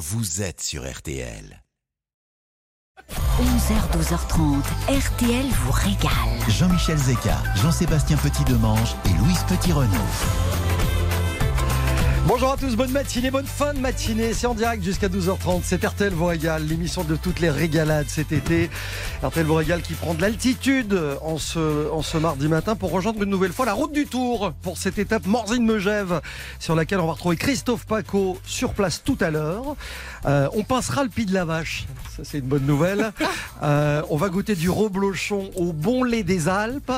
vous êtes sur RTL. 11h, 12h30, RTL vous régale. Jean-Michel Zeka, Jean-Sébastien Petit-Demange et Louise Petit-Renaud. Bonjour à tous, bonne matinée, bonne fin de matinée. C'est en direct jusqu'à 12h30. C'est RTL vous régale, l'émission de toutes les régalades cet été. RTL vous régale qui prend de l'altitude en ce, en ce mardi matin pour rejoindre une nouvelle fois la route du Tour pour cette étape Morzine-Megève sur laquelle on va retrouver Christophe Paco sur place tout à l'heure. Euh, on passera le pied de la vache. Ça, c'est une bonne nouvelle. Euh, on va goûter du reblochon au bon lait des Alpes.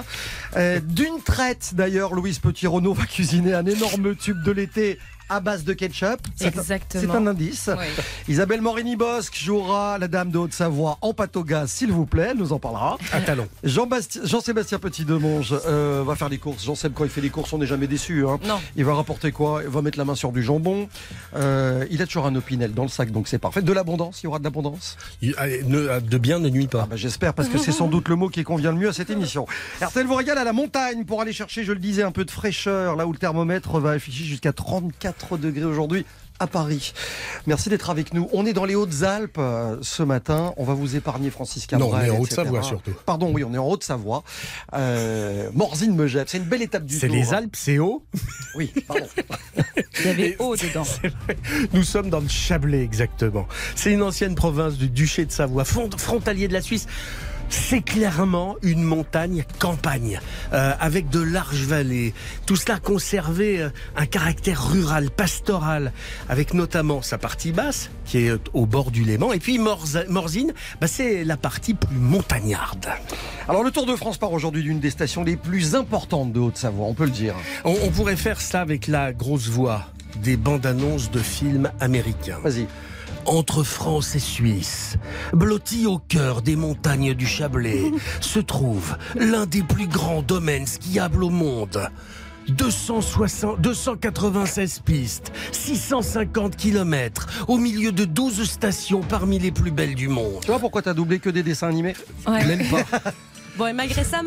Euh, D'une traite, d'ailleurs, Louise Petit-Renaud va cuisiner un énorme tube de l'été à base de ketchup. C'est un- Exactement. C'est un indice. Oui. Isabelle Morini-Bosque jouera la dame de Haute-Savoie en pâte au gaz, s'il vous plaît. Elle nous en parlera. À talon. Jean-Sébastien Petit-Demonge euh, va faire les courses. Jean-Seb, quand il fait les courses, on n'est jamais déçu. hein. Non. Il va rapporter quoi? Il va mettre la main sur du jambon. Euh, il a toujours un opinel dans le sac, donc c'est parfait. De l'abondance, il y aura de l'abondance? Allez, ne- de bien ne nuit ah pas. bah, J'espère, parce que c'est sans doute le mot qui convient le mieux à cette émission. RTL vous régale à la montagne pour aller chercher, je le disais, un peu de fraîcheur, là où le thermomètre va afficher jusqu'à 34 degrés aujourd'hui à Paris. Merci d'être avec nous. On est dans les Hautes-Alpes euh, ce matin. On va vous épargner, Francis Cabrel. Non, on est en. Haute-Savoie, surtout. Pardon, oui, on est en Haute-Savoie. Euh, Morzine-Megève, c'est une belle étape du C'est Tour. les hein. Alpes, c'est haut. Oui, pardon. Il y avait eau dedans. Nous sommes dans le Chablais, exactement. C'est une ancienne province du duché de Savoie, frontalier de la Suisse. C'est clairement une montagne campagne, euh, avec de larges vallées. Tout cela a conservé euh, un caractère rural, pastoral, avec notamment sa partie basse, qui est euh, au bord du Léman, et puis Morza- Morzine, bah, c'est la partie plus montagnarde. Alors, le Tour de France part aujourd'hui d'une des stations les plus importantes de Haute-Savoie, on peut le dire. On, on pourrait faire ça avec la grosse voix des bandes annonces de films américains. Vas-y. Entre France et Suisse, blotti au cœur des montagnes du Chablais, se trouve l'un des plus grands domaines skiables au monde. 260, 296 pistes, 650 km, au milieu de 12 stations parmi les plus belles du monde. Tu vois pourquoi t'as doublé que des dessins animés? Ouais. Même pas Bon, et malgré ça,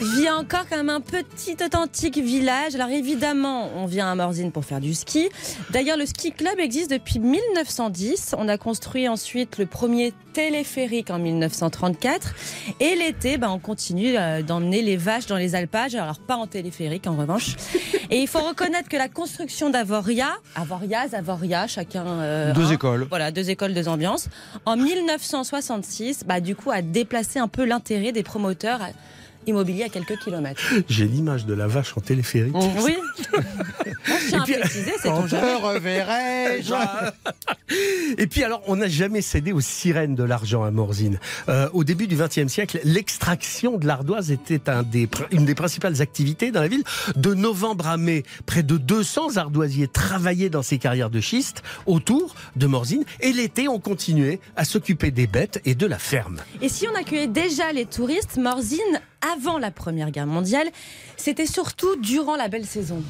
vit, encore comme un petit authentique village. Alors évidemment, on vient à Morzine pour faire du ski. D'ailleurs, le ski club existe depuis 1910. On a construit ensuite le premier téléphérique en 1934. Et l'été, ben, on continue euh, d'emmener les vaches dans les alpages. Alors pas en téléphérique en revanche. Et il faut reconnaître que la construction d'Avoria, Avoriaz, Avoria, chacun... euh, Deux un, écoles. Voilà, deux écoles, deux ambiances. En 1966, bah, du coup, a déplacé un peu l'intérêt des promoteurs immobiliers à quelques kilomètres. J'ai l'image de la vache en téléphérique. Oui. Moi, je tiens à préciser, c'est ton reverrai-je Et puis alors, on n'a jamais cédé aux sirènes de l'argent à Morzine. Euh, au début du XXe siècle, l'extraction de l'ardoise était un des, pr- une des principales activités dans la ville. De novembre à mai, près de 200 ardoisiers travaillaient dans ces carrières de schiste autour de Morzine. Et l'été, on continuait à s'occuper des bêtes et de la ferme. Et si on accueillait déjà les touristes, Morzine, avant la Première Guerre mondiale, c'était surtout durant la belle saison.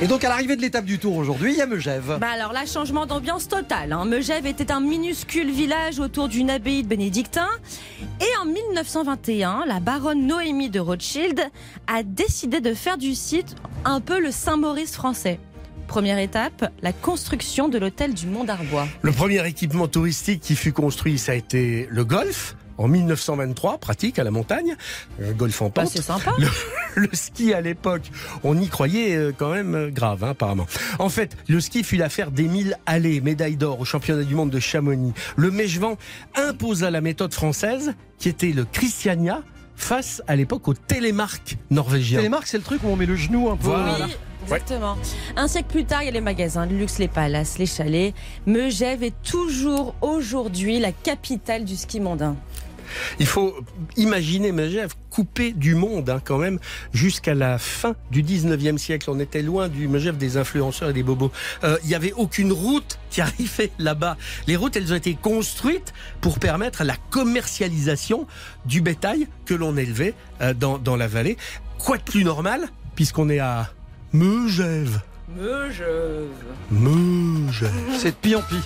Et donc à l'arrivée de l'étape du Tour aujourd'hui, il y a Megève. Bah alors là, changement d'ambiance total. Hein. Megève était un minuscule village autour d'une abbaye de bénédictins. Et en 1921, la baronne Noémie de Rothschild a décidé de faire du site un peu le Saint-Maurice français. Première étape, la construction de l'hôtel du Mont d'Arbois. Le premier équipement touristique qui fut construit, ça a été le golf. En 1923, pratique à la montagne, un golf en Bah, pente. c'est sympa. le ski à l'époque, on y croyait euh, quand même euh, grave, hein, apparemment. En fait, le ski fut l'affaire d'Émile Allais, médaille d'or au championnat du monde de Chamonix. Le Mèchevent imposa la méthode française, qui était le Christiania, face à l'époque au télémarque norvégien. Télémarque, c'est le truc où on met le genou un peu. Voilà. Oui, exactement. Un siècle plus tard, il y a les magasins de luxe, les palaces, les chalets. Megève est toujours aujourd'hui la capitale du ski mondain. Il faut imaginer Megève coupé du monde hein, quand même jusqu'à la fin du 19e siècle. On était loin du Megève des influenceurs et des bobos. Euh, Il n'y avait aucune route qui arrivait là-bas. Les routes, elles ont été construites pour permettre la commercialisation du bétail que l'on élevait euh, dans, dans la vallée. Quoi de plus normal, puisqu'on est à Megève. Megève. Megève. C'est de pis en pis.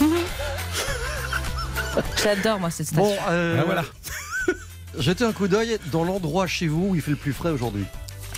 J'adore moi cette station. Bon, euh, Ah, voilà. jetez un coup d'œil dans l'endroit chez vous où il fait le plus frais aujourd'hui.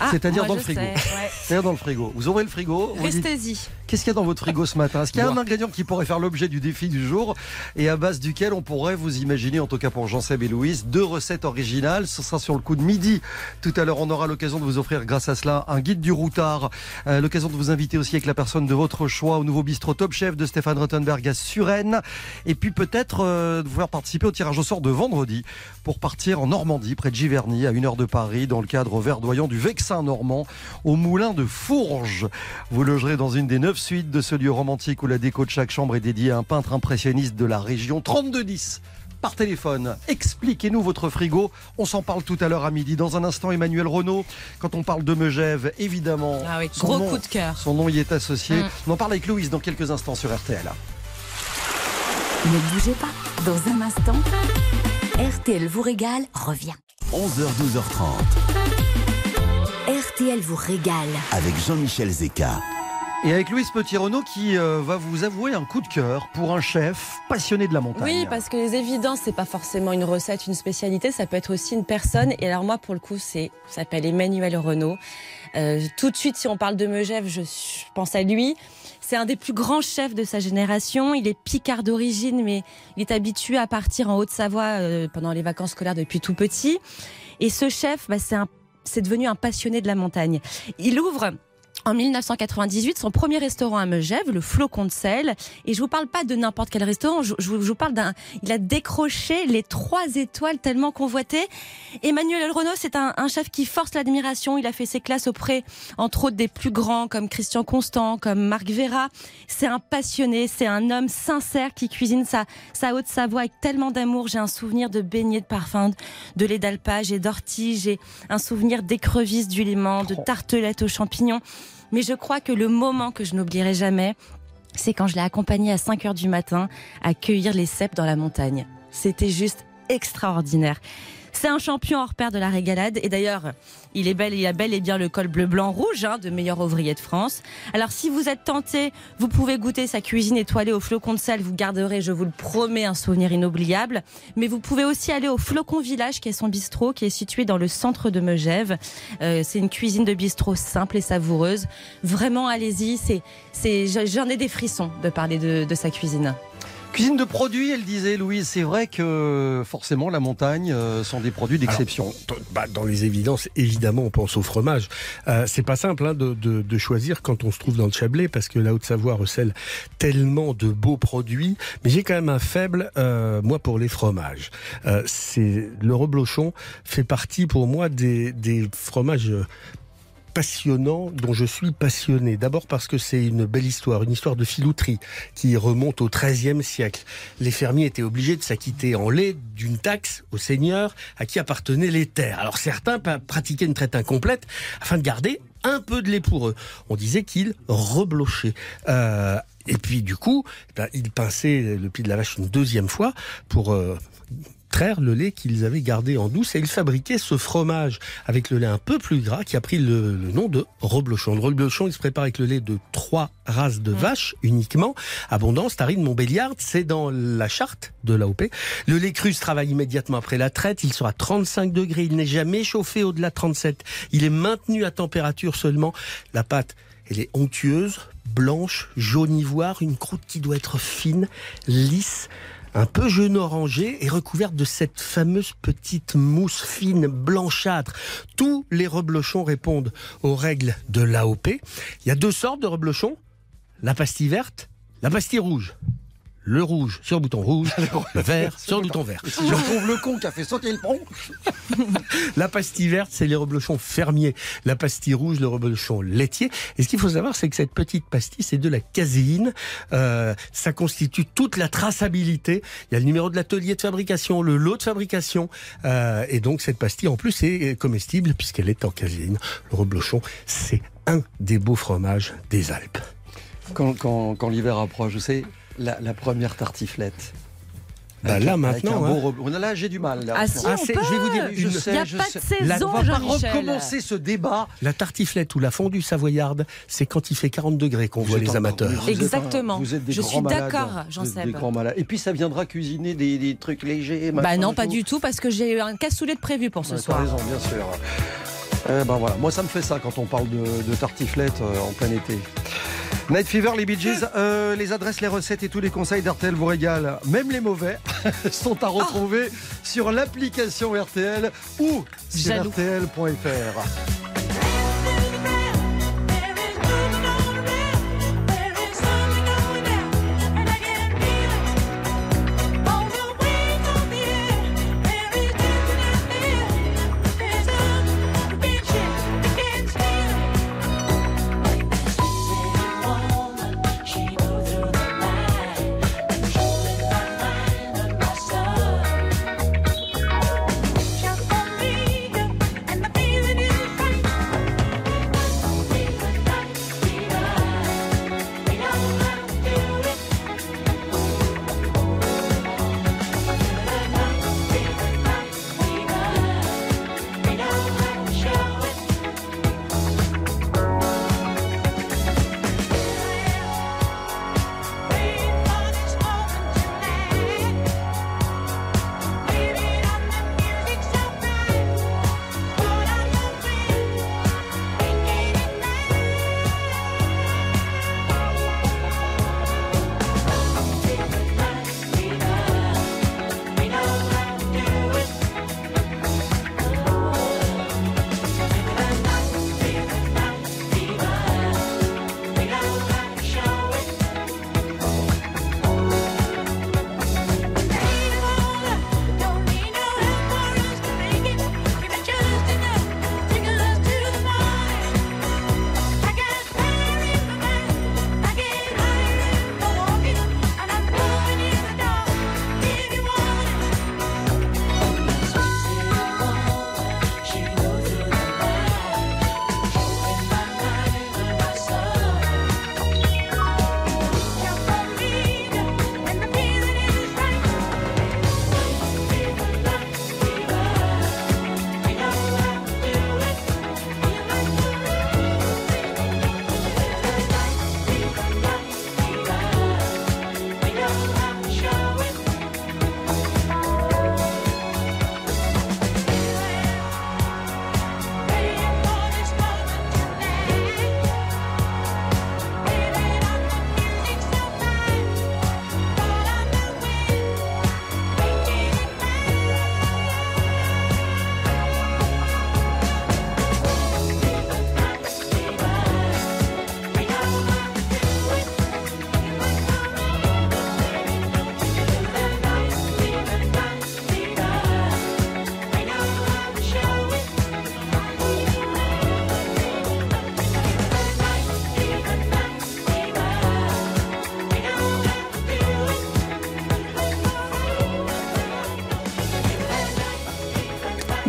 Ah, c'est-à-dire dans le frigo. ouais. C'est-à-dire dans le frigo. Vous ouvrez le frigo, Restez-y. Qu'est-ce qu'il y a dans votre frigo ce matin? Est-ce qu'il y a un ingrédient qui pourrait faire l'objet du défi du jour et à base duquel on pourrait vous imaginer, en tout cas pour Jean-Seb et Louise, deux recettes originales? Ce sera sur le coup de midi. Tout à l'heure, on aura l'occasion de vous offrir, grâce à cela, un guide du routard. Euh, l'occasion de vous inviter aussi avec la personne de votre choix au nouveau bistrot Top Chef de Stéphane Rottenberg à Suresnes. Et puis peut-être euh, de vous faire participer au tirage au sort de vendredi pour partir en Normandie, près de Giverny, à une heure de Paris, dans le cadre verdoyant du Vexin normand, au moulin de Fourges. Vous logerez dans une des neuf suites de ce lieu romantique où la déco de chaque chambre est dédiée à un peintre impressionniste de la région. 3210 par téléphone. Expliquez-nous votre frigo. On s'en parle tout à l'heure à midi. Dans un instant, Emmanuel Renault. Quand on parle de Megève, évidemment. Ah oui, son gros nom- coup de cœur. Son nom y est associé. Mm. On en parle avec Louise dans quelques instants sur RTL. Ne bougez pas. Dans un instant, RTL vous régale revient. 11h, 12h30 RTL vous régale. avec Jean-Michel Zeka. Et avec Louise Petit-Renault qui euh, va vous avouer un coup de cœur pour un chef passionné de la montagne. Oui, parce que les évidences, c'est pas forcément une recette, une spécialité, ça peut être aussi une personne. Et alors moi, pour le coup, c'est s'appelle Emmanuel Renault. Euh, tout de suite, si on parle de Megève, je, je pense à lui. C'est un des plus grands chefs de sa génération. Il est picard d'origine, mais il est habitué à partir en Haute-Savoie euh, pendant les vacances scolaires depuis tout petit. Et ce chef, bah, c'est un, c'est devenu un passionné de la montagne. Il ouvre en 1998 son premier restaurant à Megève, le Flocon de sel. Et je vous parle pas de n'importe quel restaurant, je, je vous- je vous parle d'un. Il a décroché les trois étoiles tellement convoitées. Emmanuel Renault, c'est un, un chef qui force l'admiration. Il a fait ses classes auprès, entre autres, des plus grands comme Christian Constant, comme Marc Vera. C'est un passionné, c'est un homme sincère qui cuisine sa, sa Haute-Savoie avec tellement d'amour. J'ai un souvenir de beignets de parfum, de lait d'alpage et d'ortie. J'ai un souvenir d'écrevisses du Léman, de tartelettes aux champignons. Mais je crois que le moment que je n'oublierai jamais, c'est quand je l'ai accompagné à 5 heures du matin à cueillir les cèpes dans la montagne. C'était juste extraordinaire. C'est un champion hors pair de la régalade et d'ailleurs, il est bel, il a bel et bien le col bleu blanc rouge hein, de meilleur ouvrier de France. Alors si vous êtes tenté, vous pouvez goûter sa cuisine étoilée au flocon de sel, vous garderez, je vous le promets, un souvenir inoubliable. Mais vous pouvez aussi aller au Flocon Village qui est son bistrot qui est situé dans le centre de Megève. Euh, c'est une cuisine de bistrot simple et savoureuse. Vraiment, allez-y. C'est, c'est, j'en ai des frissons de parler de, de sa cuisine. Cuisine de produits, elle disait Louise. C'est vrai que forcément la montagne euh, sont des produits d'exception. Dans- bah, dans les évidences, évidemment, on pense au fromage. Euh, c'est pas simple hein, de, de- de choisir quand on se trouve dans le Chablais, parce que la Haute-Savoie recèle tellement de beaux produits. Mais j'ai quand même un faible, euh, moi, pour les fromages. Euh, c'est le reblochon fait partie pour moi des, des fromages. Passionnants dont je suis passionné. D'abord parce que c'est une belle histoire, une histoire de filouterie qui remonte au XIIIe siècle. Les fermiers étaient obligés de s'acquitter en lait d'une taxe au seigneur à qui appartenaient les terres. Alors certains pratiquaient une traite incomplète afin de garder un peu de lait pour eux. On disait qu'ils reblochaient. Euh, et puis du coup, ben, ils pinçaient le pied de la vache une deuxième fois pour euh, le lait qu'ils avaient gardé en douce et ils fabriquaient ce fromage avec le lait un peu plus gras qui a pris le, le nom de reblochon. Le reblochon, il se prépare avec le lait de trois races de vaches uniquement. Abondance, Tarine, Montbéliard, c'est dans la charte de l'AOP. Le lait cru se travaille immédiatement après la traite. Il sera à 35 degrés. Il n'est jamais chauffé au-delà de 37. Il est maintenu à température seulement. La pâte, elle est onctueuse, blanche, jaune ivoire, une croûte qui doit être fine, lisse, un peu jaune orangé et recouverte de cette fameuse petite mousse fine blanchâtre. Tous les reblochons répondent aux règles de l'AOP. Il y a deux sortes de reblochons, la pastille verte, la pastille rouge. Le rouge sur bouton rouge, le vert sur bouton vert. Je retrouve le con qui a fait sauter le pont, La pastille verte, c'est les reblochons fermiers. La pastille rouge, le reblochon laitier. Et ce qu'il faut savoir, c'est que cette petite pastille, c'est de la caséine. Euh, ça constitue toute la traçabilité. Il y a le numéro de l'atelier de fabrication, le lot de fabrication. Euh, et donc, cette pastille, en plus, est comestible puisqu'elle est en caséine. Le reblochon, c'est un des beaux fromages des Alpes. quand, quand- quand l'hiver approche, vous savez, la, la première tartiflette. Bah, là, maintenant, hein. beau Là, j'ai du mal. Là, Ah si, on peut. je vais vous dire, Je une- sais, Il n'y a je pas sais. de La- saison, On va pas Jean-Michel. recommencer ce débat. La tartiflette ou la fondue savoyarde, c'est quand il fait 40 degrés qu'on voit les amateurs. vous êtes un- Exactement. vous êtes des Je grands suis malades. d'accord, Jean-Seb. Des grands malades. Et puis ça viendra cuisiner des, des trucs légers. Bah non, pas tout. du tout, parce que j'ai eu un cassoulet de prévu pour ce soir. raison, bien sûr. Eh ben voilà, moi ça me fait ça quand on parle de, de tartiflette euh, en plein été. Night Fever, les Bee Gees, euh, les adresses, les recettes et tous les conseils d'RTL vous régalent, même les mauvais, sont à retrouver sur l'application RTL ou sur rtl.fr. «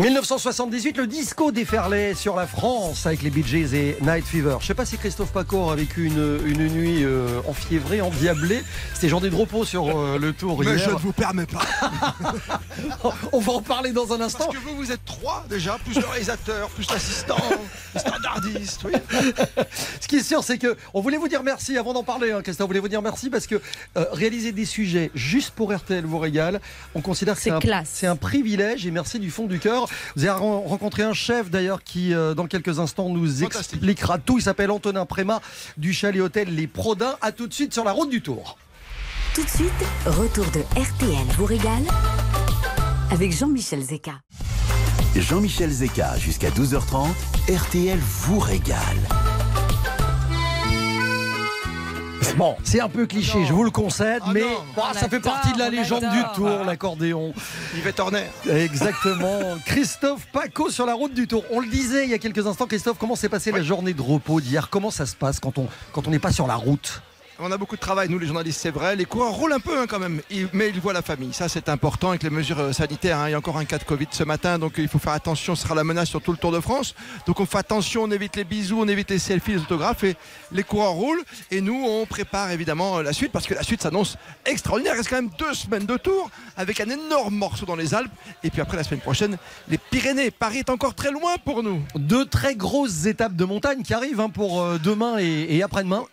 1978, le disco déferlait sur la France avec les Bee Gees et Night Fever. Je sais pas si Christophe Paco a vécu une, une nuit euh, enfiévrée, endiablée. C'était Jean Repos sur euh, le tour Mais hier. je ne vous permets pas. On va en parler dans un instant. Parce que vous, vous êtes trois déjà, plus le réalisateur, plus l'assistant, Oui. Ce qui est sûr, c'est que on voulait vous dire merci avant d'en parler, hein, Christophe. On voulait vous dire merci parce que euh, réaliser des sujets juste pour RTL vous régale. On considère que C'est un, classe. c'est un privilège et merci du fond du cœur. Vous avez ren- rencontré un chef d'ailleurs qui, euh, dans quelques instants, nous expliquera tout. Il s'appelle Antonin Préma du chalet hôtel Les Prodins. À tout de suite sur la route du Tour. Tout de suite, retour de RTL vous régale avec Jean-Michel Zeka. Jean-Michel Zeka jusqu'à 12h30, RTL vous régale. Bon, c'est un peu cliché, je vous le concède, Ah mais On ça fait partie de la légende du Tour, l'accordéon. Yvette Horner. Exactement. Christophe Paco sur la route du Tour. On le disait il y a quelques instants, Christophe, comment s'est passée la journée de repos d'hier? Comment ça se passe quand on quand on n'est pas sur la route? On a beaucoup de travail, nous les journalistes, c'est vrai. Les coureurs roulent un peu hein, quand même, mais ils voient la famille. Ça, c'est important avec les mesures euh, sanitaires. hein. Il y a encore un cas de Covid ce matin, donc euh, il faut faire attention. Ce sera la menace sur tout le Tour de France. Donc on fait attention, on évite les bisous, on évite les selfies, les autographes. Et les coureurs roulent. Et nous, on prépare évidemment euh, la suite parce que la suite s'annonce extraordinaire. Il reste quand même deux semaines de tour avec un énorme morceau dans les Alpes. Et puis après, la semaine prochaine, les Pyrénées. Paris est encore très loin pour nous. Deux très grosses étapes de montagne qui arrivent hein, pour demain et après-demain.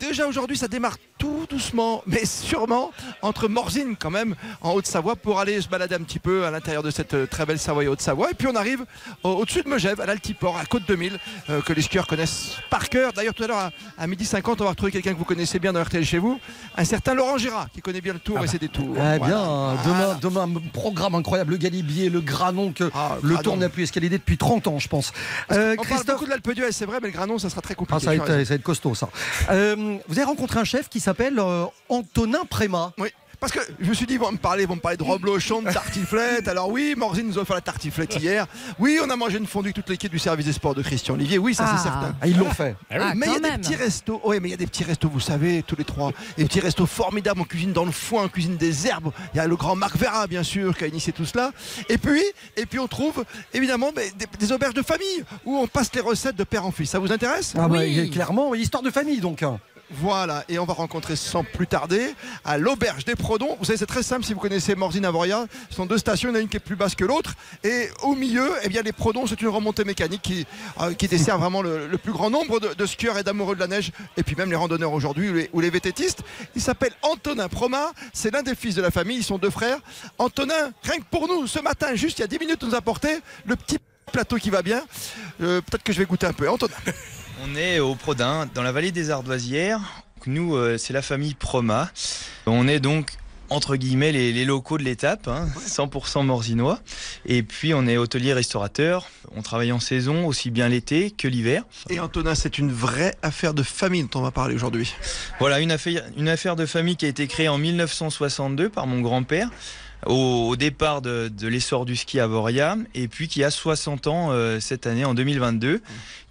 Déjà aujourd'hui, ça démarre tout doucement, mais sûrement, entre Morzine quand même, en Haute-Savoie, pour aller se balader un petit peu à l'intérieur de cette euh, très belle Savoie et Haute-Savoie. Et puis on arrive au- au-dessus de Megève, à l'Altiport, à Côte 2000, euh, que les skieurs connaissent par cœur. D'ailleurs, tout à l'heure, à, à midi 50, on va retrouver quelqu'un que vous connaissez bien dans RTL chez vous, un certain Laurent Gérard, qui connaît bien le tour et ses détours. Eh bien, demain, demain, programme incroyable, le Galibier, le Granon, que Ah, le tour n'a plus escaladé depuis 30 ans, je pense. Euh, On parle beaucoup de l'Alpe d'Huez, c'est vrai, mais le Granon, ça sera très compliqué. Ah, ça, va tu as être, raison. ça va être costaud ça. Euh, vous avez rencontré un chef qui s'appelle euh, Antonin Préma. Oui. Parce que je me suis dit, ils vont me parler, ils vont me parler de reblochon, de tartiflette. Alors oui, Morzine nous a fait la tartiflette hier. Oui, on a mangé une fondue avec toute l'équipe du service des sports de Christian Olivier. Oui, ça Ah. c'est certain. Ah, ils l'ont fait. Ah, mais il y a des petits restos. Oui, mais il y a des petits restos, vous savez, tous les trois. Des petits restos formidables. On cuisine dans le foin, on cuisine des herbes. Il y a le grand Marc Vera, bien sûr, qui a initié tout cela. Et puis, et puis on trouve évidemment mais des, des auberges de famille où on passe les recettes de père en fils. Ça vous intéresse? Ah, bah, Oui. clairement, histoire de famille donc. Hein. Voilà, et on va rencontrer sans plus tarder à l'auberge des Prodons. Vous savez, c'est très simple si vous connaissez Morzine Avoria. Ce sont deux stations, il y a une qui est plus basse que l'autre. Et au milieu, eh bien, les Prodons, c'est une remontée mécanique qui, euh, dessert vraiment le, plus grand nombre de, skieurs et d'amoureux de la neige. Et puis même les randonneurs aujourd'hui ou les, vététistes. Il s'appelle Antonin Proma. C'est l'un des fils de la famille. Ils sont deux frères. Antonin, rien que pour nous, ce matin, juste il y a 10 minutes, nous a le petit plateau qui va bien. Euh, Peut-être que je vais goûter un peu. Antonin. On est au Prodin, dans la vallée des Ardoisières. Nous, euh, c'est la famille Proma. On est donc entre guillemets les, les locaux de l'étape, hein, 100% morzinois. Et puis on est hôtelier restaurateur. On travaille en saison, aussi bien l'été que l'hiver. Et Antonin, c'est une vraie affaire de famille dont on va parler aujourd'hui. Voilà, une affaire, une affaire de famille qui a été créée en 1962 par mon grand-père. Au, au départ de, de l'essor du ski à Voria, et puis qui a 60 ans euh, cette année, en 2022,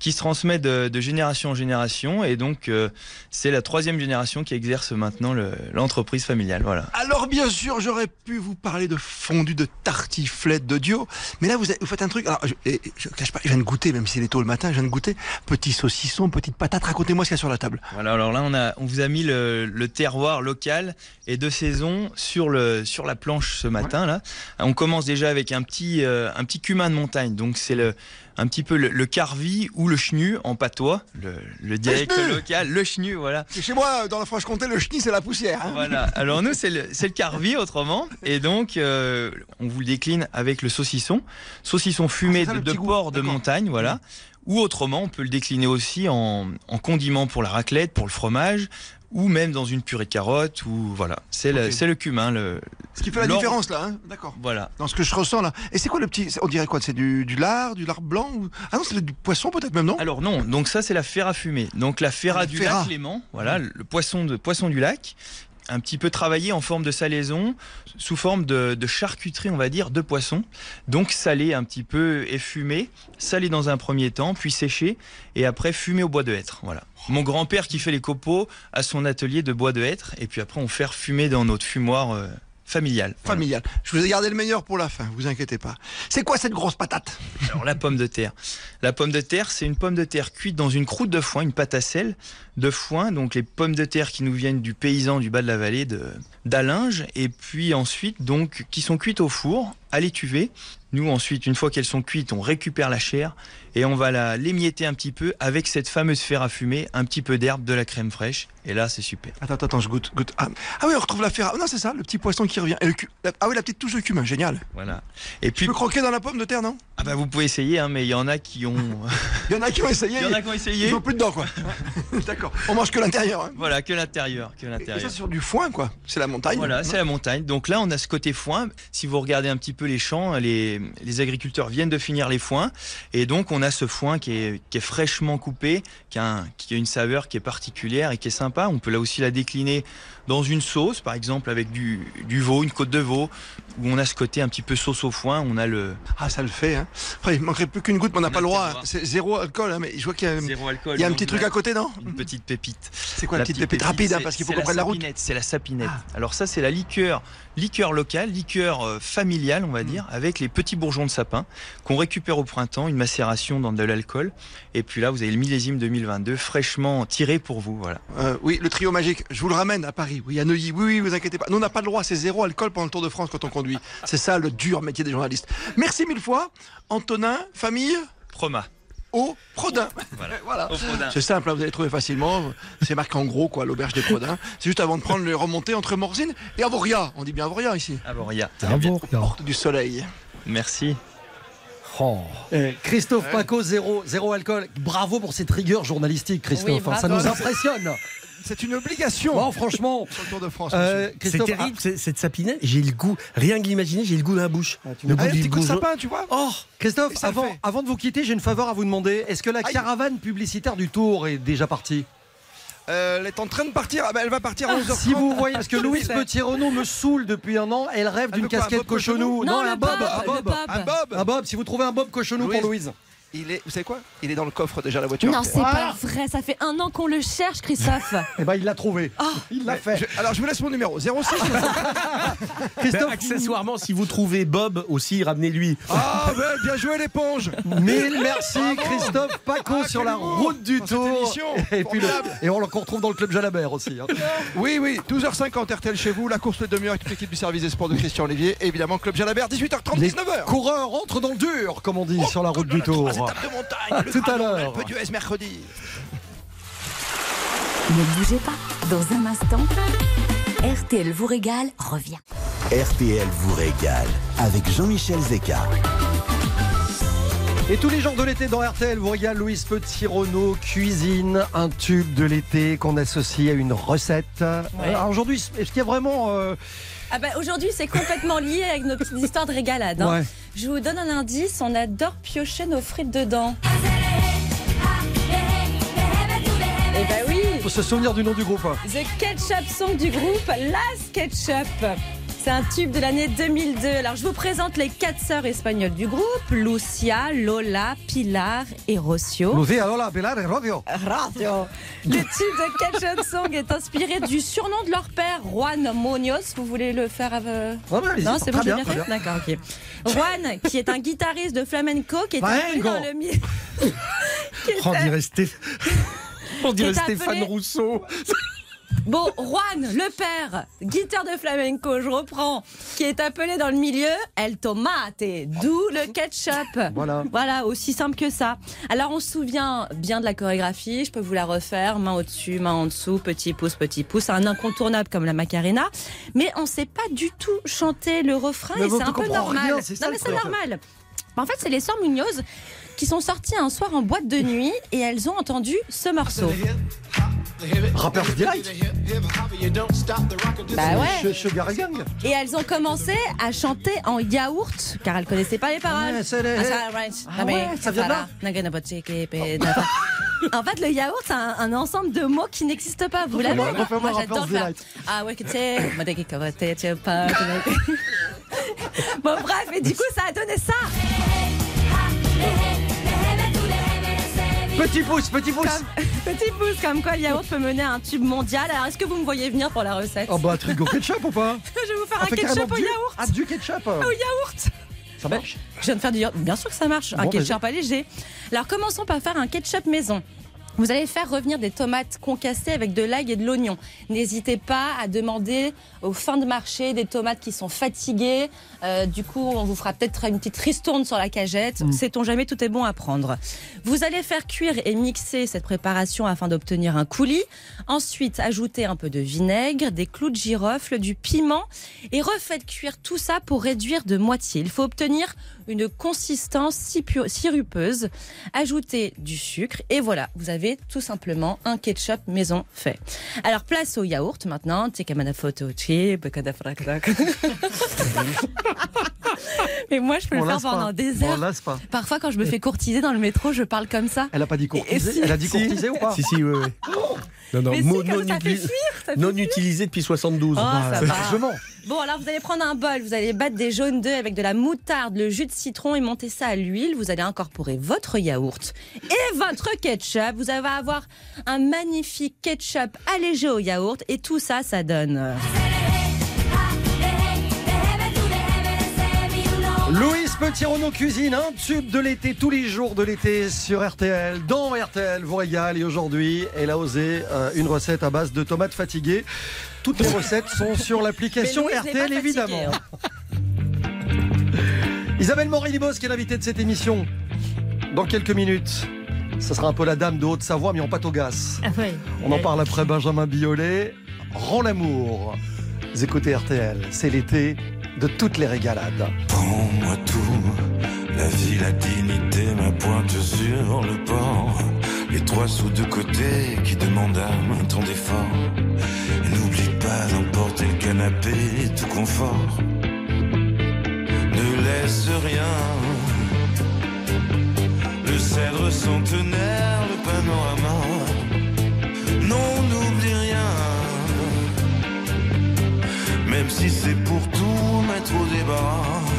qui se transmet de, de génération en génération, et donc euh, c'est la troisième génération qui exerce maintenant le- l'entreprise familiale. Voilà. Alors bien sûr, j'aurais pu vous parler de fondue, de tartiflette, de dio, mais là vous, avez- vous faites un truc. Alors je, je cache pas, je viens de goûter, même s'il est tôt le matin, je viens de goûter petit saucisson, petite patate. Racontez-moi ce qu'il y a sur la table. Voilà, alors là, on, a, on vous a mis le, le terroir local et de saison sur, le, sur la planche ce matin. Là. On commence déjà avec un petit, euh, un petit cumin de montagne. Donc, c'est le, un petit peu le, le carvi ou le chenu en patois, le, le dialecte chenu local, le chenu, voilà. Et chez moi, dans la Franche-Comté, le chenille c'est la poussière. hein. Voilà. Alors nous, c'est le, le carvi autrement. Et donc, euh, on vous le décline avec le saucisson. Saucisson fumé Ah, ça, de, porc de montagne, voilà. Ou autrement, on peut le décliner aussi en, en condiment pour la raclette, pour le fromage, ou même dans une purée de carottes, ou voilà. C'est le, c'est le cumin. Le, Ce qui fait la différence là, hein. d'accord. Voilà. Dans ce que je ressens là. Et c'est quoi le petit On dirait quoi? C'est du, du lard, du lard blanc ou... Ah non, c'est du poisson peut-être même, non? Alors non, donc ça c'est la ferra fumée. Donc la ferra La du ferra. lac Léman, voilà, le poisson de poisson du lac, un petit peu travaillé en forme de salaison, sous forme de, charcuterie, on va dire, de poisson. Donc salé un petit peu et fumé, salé dans un premier temps, puis séché et après fumé au bois de hêtre. Voilà. Mon grand-père qui fait les copeaux a son atelier de bois de hêtre et puis après on fait fumer dans notre fumoir euh, familial. Voilà. Familial. Je vous ai gardé le meilleur pour la fin, vous inquiétez pas. C'est quoi cette grosse patate? Alors la pomme de terre. La pomme de terre, c'est une pomme de terre cuite dans une croûte de foin, une pâte à sel de foin. Donc les pommes de terre qui nous viennent du paysan du bas de la vallée de d'Alinges et puis ensuite donc qui sont cuites au four à l'étuvée. Nous ensuite, une fois qu'elles sont cuites, on récupère la chair et on va la l'émietter un petit peu avec cette fameuse fer à fumer, un petit peu d'herbe, de la crème fraîche et là c'est super. Attends, attends, je goûte. goûte. Ah, ah oui, on retrouve la ferra. Ah non, c'est ça, le petit poisson qui revient. Et le cu- Ah oui, la petite touche de cumin, génial. Voilà. Et Tu puis peux croquer dans la pomme de terre, non? Ah bah vous pouvez essayer hein, mais il y en a qui ont Il y en a qui ont essayé. il y en a qui ont essayé. Ils ont plus dedans, quoi. D'accord. On mange que l'intérieur. hein. Voilà, que l'intérieur, que Et ça, l'intérieur. c'est sur du foin, quoi. C'est la montagne. Voilà, c'est la montagne. Donc là, on a ce côté foin. Si vous regardez un petit peu les champs, les, les agriculteurs viennent de finir les foins. Et donc, on a ce foin qui est, fraîchement coupé, qui a, une saveur qui est particulière et qui est sympa. On peut là aussi la décliner dans une sauce, par exemple, avec du veau, une côte de veau, où on a ce côté un petit peu sauce au foin. On a le Ah, ça le fait. Hein. Après, il manquerait plus qu'une goutte, mais on n'a pas le droit. hein. C'est zéro alcool, hein, mais je vois qu'il y a, zéro alcool. il y a un petit truc à côté, non? Une petite pépite. C'est quoi la, petite pépite rapide, hein, parce qu'il faut qu'on prenne la route. C'est la sapinette. Alors ça, c'est la liqueur, liqueur locale, liqueur euh, familiale, on va dire, avec les petits bourgeons de sapin qu'on récupère au printemps, une macération dans de l'alcool. Et puis là, vous avez le millésime 2022 fraîchement tiré pour vous. Voilà. Euh, oui, le trio magique. Je vous le ramène à Paris. Oui, à Neuilly. Oui, oui, vous inquiétez pas. Nous, on n'a pas le droit. C'est zéro alcool pendant le Tour de France quand on conduit. C'est ça le dur métier des journalistes. Merci mille fois. Antonin, famille. Proma. au Prodin. Voilà. Au Prodin. C'est simple, hein, vous allez trouver facilement. C'est marqué en gros, quoi, l'auberge des Prodins. C'est juste avant de prendre le remontée entre Morzine et Avoria. On dit bien Avoria ici. Avoria. Porte du soleil. Merci. Oh. Eh, Christophe Paco, zéro, zéro alcool. Bravo pour cette rigueur journalistique, Christophe. Oui, hein, ça nous impressionne. C'est une obligation Bon, franchement. sur le Tour de France. euh. C'est terrible, c'est- cette sapinette. J'ai le goût, rien que l'imaginer, j'ai le goût dans la bouche. tu le Ah, goût du de goût. sapin, tu vois Oh, Christophe, avant, de vous quitter, j'ai une faveur à vous demander. Est-ce que la Aïe. caravane publicitaire du Tour est déjà partie? Euh, Elle est en train de partir. Ah, bah, elle va partir à 11h30. Si vous voyez, parce que Louise. Petit-Renaud me saoule depuis un an, elle rêve d'une casquette cochonou. cochonou Non, un le bob, bob, un le bob. bob. Un bob. Un bob, si vous trouvez un bob cochonou pour Louise. Il est, vous savez quoi? Il est dans le coffre déjà la voiture. Non, c'est pas vrai. Ça fait un an qu'on le cherche, Christophe. Eh ben, il l'a trouvé. Il l'a fait. Je- alors je vous laisse mon numéro 06. Ben, Christophe, accessoirement, si vous trouvez Bob aussi, ramenez-lui. ah ouais, bien joué l'éponge. mille merci Christophe Paco Ah, sur la route du Tour. émission. Et puis le- et on le retrouve dans le club Jalabert aussi. hein. Oui, oui, 12h50 RTL chez vous, la course de demi-heure avec toute l'équipe du service des sports de Christian Olivier, et évidemment Club Jalabert, 18h30, Les 19h. coureurs rentrent dans le dur, comme on dit, sur la route du Tour. Trois étapes de montagne, À le tout à l'heure. l'Alpe d'Huez mercredi. Ne bougez pas. Dans un instant, RTL vous régale revient. RTL vous régale avec Jean-Michel Zeka. Et tous les jours de l'été dans RTL vous régale Louise Petit-Renaud, cuisine, un tube de l'été qu'on associe à une recette. Alors aujourd'hui, est-ce qu'il y a vraiment... euh, Ah bah, Aujourd'hui, c'est complètement lié avec nos petites histoires de régalade. hein. ouais. Je vous donne un indice. On adore piocher nos frites dedans. Eh bah oui faut se souvenir du nom du groupe. hein. The Ketchup Song du groupe Las Ketchup. C'est un tube de l'année 2002. Alors, je vous présente les quatre sœurs espagnoles du groupe Lucia, Lola, Pilar et Rocio. Lucía, Lola, Pilar et Rodio. Radio. Le tube de Ketchup Song est inspiré du surnom de leur père, Juan Munoz. Vous voulez le faire ouais, allez-y. Non, c'est bon, j'ai bien, fait D'accord, ok. Juan, qui est un guitariste de flamenco, qui est Flamenco. dans le milieu. qui est- Oh, on dirait, Stéphane Rousseau. Bon, Juan, le père, guitare de flamenco, je reprends, qui est appelé dans le milieu El Tomate, d'où le ketchup. Voilà. Voilà, aussi simple que ça. Alors, on se souvient bien de la chorégraphie, je peux vous la refaire, main au-dessus, main en dessous, petit pouce, petit pouce, un incontournable comme la Macarena. Mais on sait pas du tout chanter le refrain Mais et c'est un peu normal. rien, c'est ça non, mais c'est normal. En fait, c'est les sœurs Munoz qui sont sorties un soir en boîte de nuit et elles ont entendu ce morceau. Rappeur direct. Bah ouais. Sugar et Gang. Et elles ont commencé à chanter en yaourt, car elles connaissaient pas les paroles. Ah, right. Ah Ah, ouais, ça vient de là En fait, le yaourt, c'est un, un ensemble de mots qui n'existent pas. Vous l'avez Moi, Rappeurs j'adore faire. Delight. Ah ouais, que tu pas. Bon, bref, et du coup, ça a donné ça. Petit pouce, petit pouce. Comme- petit pouce, comme quoi le yaourt peut mener à un tube mondial. Alors, est-ce que vous me voyez venir pour la recette Oh bah, trigo ketchup ou pas Je vais vous faire On un ketchup au du- yaourt. Ah, du ketchup. Au yaourt Ça marche Je viens de faire du yaourt. Bien sûr que ça marche. un ketchup allégé. Alors commençons par faire un ketchup maison. Vous allez faire revenir des tomates concassées avec de l'ail et de l'oignon. N'hésitez pas à demander aux fins de marché des tomates qui sont fatiguées. Euh, du coup, on vous fera peut-être une petite ristourne sur la cagette. Mm. Sait-on jamais, tout est bon à prendre. Vous allez faire cuire et mixer cette préparation afin d'obtenir un coulis. Ensuite, ajoutez un peu de vinaigre, des clous de girofle, du piment et refaites cuire tout ça pour réduire de moitié. Il faut obtenir une consistance sirupeuse. Ajoutez du sucre et voilà, vous avez tout simplement un ketchup maison fait. Alors place au yaourt maintenant. Tekamana photo chip, kadafrakrak. Mais moi je peux On le faire pas. pendant des On heures. lasse pas. Parfois quand je me fais courtiser dans le métro, je parle comme ça. Elle a pas dit courtiser? si- Elle a dit Si. courtiser ou pas? Si, si, oui, oui. Non, non, Mais si, non, ça fait utili- fuir, ça fait non utilisé depuis 72. Oh, ça va. Largement. Bon, alors vous allez prendre un bol, vous allez battre des jaunes d'œufs avec de la moutarde, le jus de citron et monter ça à l'huile. Vous allez incorporer votre yaourt et votre ketchup. Vous allez avoir un magnifique ketchup allégé au yaourt et tout ça, ça donne. Euh, Louise Petit-Renaud Cuisine, un tube de l'été, tous les jours de l'été sur RTL. Dans RTL, vous régale. Et aujourd'hui, elle a osé euh, une recette à base de tomates fatiguées. Toutes les recettes sont sur l'application RTL, évidemment. hein. Isabelle Morilibos, qui est l'invitée de cette émission. Dans quelques minutes, Ce sera un peu la dame de Haute-Savoie, mais en pâte au gaz. Ah oui. On en parle après Benjamin Biolay. Rends l'amour. Vous écoutez RTL, c'est l'été de toutes les régalades. Prends-moi tout, la vie, la dignité, ma pointe sur le port. Les trois sous de côté qui demandent un temps d'effort. N'oublie pas d'emporter le canapé, tout confort. Ne laisse rien. Le cèdre centenaire, le panorama. Non, n'oublie rien. Même si c'est pour tout mettre au.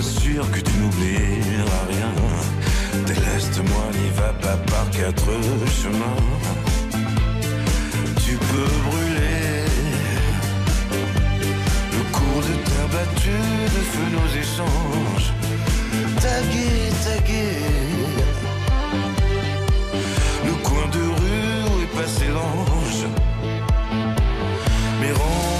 Sois sûr que tu n'oublieras rien. Déleste-moi, n'y va pas par quatre chemins. Tu peux brûler le cours de terre battue, de feu nos échanges. Taguer, taguer le coin de rue où est passé l'ange. Mais rends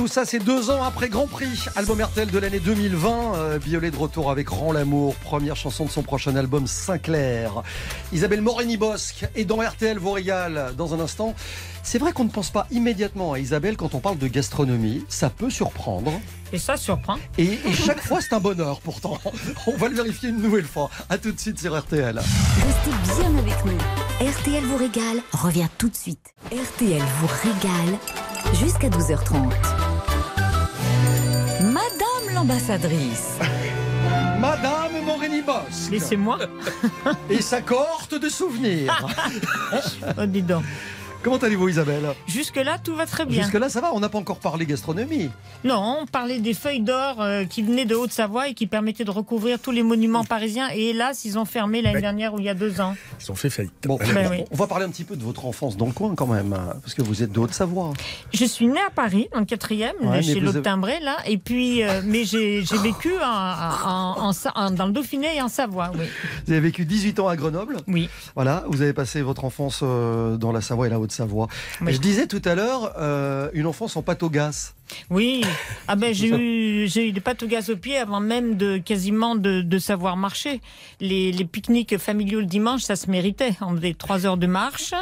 tout ça, c'est deux ans après Grand Prix, album RTL de l'année 2020. Euh, Violet de retour avec Rends l'amour, première chanson de son prochain album Sinclair. Isabelle Morini-Bosque est dans RTL vous régale dans un instant. C'est vrai qu'on ne pense pas immédiatement à Isabelle quand on parle de gastronomie. Ça peut surprendre. Et ça surprend. Et, et chaque fois, c'est un bonheur pourtant. On va le vérifier une nouvelle fois. À tout de suite sur RTL. Restez bien avec nous. RTL vous régale revient tout de suite. RTL vous régale jusqu'à 12h30. Madame l'ambassadrice. Madame Morini-Bosque Laissez-moi. et sa cohorte de souvenirs. Oh, dis donc. Comment allez-vous Isabelle Jusque-là, tout va très bien. Jusque-là, ça va, on n'a pas encore parlé gastronomie. Non, on parlait des feuilles d'or euh, qui venaient de Haute-Savoie et qui permettaient de recouvrir tous les monuments parisiens. Et hélas, ils ont fermé l'année Mais- dernière ou il y a deux ans. Ils ont fait faillite. Bon, Ben oui. on va parler un petit peu de votre enfance dans le coin quand même, hein, parce que vous êtes de Haute-Savoie. Je suis née à Paris, le quatrième, Ouais, chez avez- timbré, là. Et puis, euh, mais j'ai j'ai vécu en- en- en en- dans le Dauphiné et en Savoie, oui. Vous avez vécu 18 ans à Grenoble. Oui. Voilà, vous avez passé votre enfance euh, dans la Savoie et la Haute-Savoie. Oui. Je disais tout à l'heure, euh, une enfance en pâte au gaz. Oui, ah ben j'ai eu j'ai eu des pâtes au gaz au pied avant même de quasiment de, de savoir marcher. Les, les pique-niques familiaux le dimanche, ça se méritait. On faisait trois heures de marche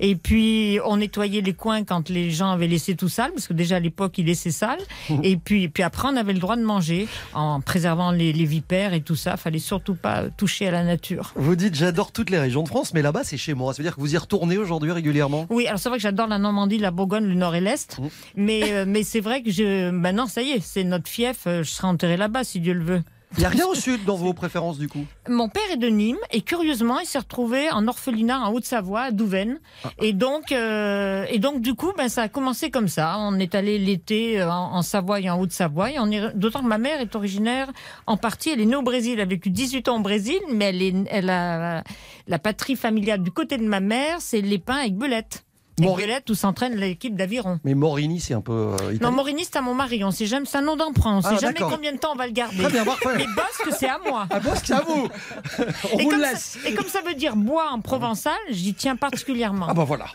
et puis on nettoyait les coins quand les gens avaient laissé tout sale parce que déjà à l'époque ils laissaient sale. Et puis puis après on avait le droit de manger en préservant les, les vipères et tout ça. Fallait surtout pas toucher à la nature. Vous dites j'adore toutes les régions de France, mais là-bas c'est chez moi. Ça veut dire que vous y retournez aujourd'hui régulièrement? Oui, alors c'est vrai que j'adore la Normandie, la Bourgogne, le Nord et l'Est, Mmh. mais euh, mais c'est vrai que je maintenant ça y est, c'est notre fief. euh, Je serai enterré là-bas si Dieu le veut. Il n'y a rien au sud dans vos préférences du coup? Mon père est de Nîmes et curieusement, il s'est retrouvé en orphelinat en Haute-Savoie, à Douvaine. Et donc, euh, et donc du coup, ben ça a commencé comme ça. On est allé l'été euh, en, en Savoie et en Haute-Savoie. D'autant que ma mère est originaire en partie. Elle est née au Brésil, elle a vécu 18 ans au Brésil, mais elle est, elle a la patrie familiale du côté de ma mère, c'est les pins avec Belette. Belette où s'entraîne l'équipe d'aviron. Mais Morini c'est un peu euh, Non. Morini, c'est à mon mari. On sait jamais, c'est un nom d'emprunt. On sait Ah, jamais d'accord. combien de temps on va le garder. Très bien, parfait. Mais Bosque, c'est à moi. Ah bon, c'est à vous On Et vous le laisse ça, et comme ça veut dire bois en provençal, j'y tiens particulièrement. Ah bah voilà.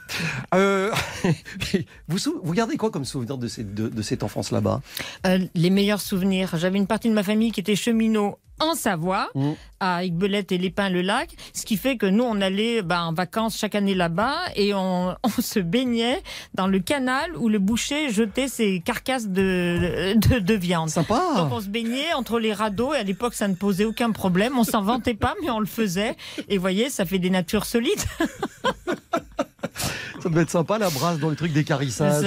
Euh, vous, vous gardez quoi comme souvenir de, cette- de, de cette enfance là-bas? Euh, les meilleurs souvenirs. J'avais une partie de ma famille qui était cheminot en Savoie, Mm. à Aiguebelette et les Pins le lac, ce qui fait que nous on allait bah, en vacances chaque année là-bas et on, on se baignait dans le canal où le boucher jetait ses carcasses de, de, de viande. Sympa Donc on se baignait entre les radeaux et à l'époque ça ne posait aucun problème. On s'en vantait pas mais on le faisait. Et vous voyez, ça fait des natures solides. Ça devait être sympa la brasse dans les trucs d'écarissage.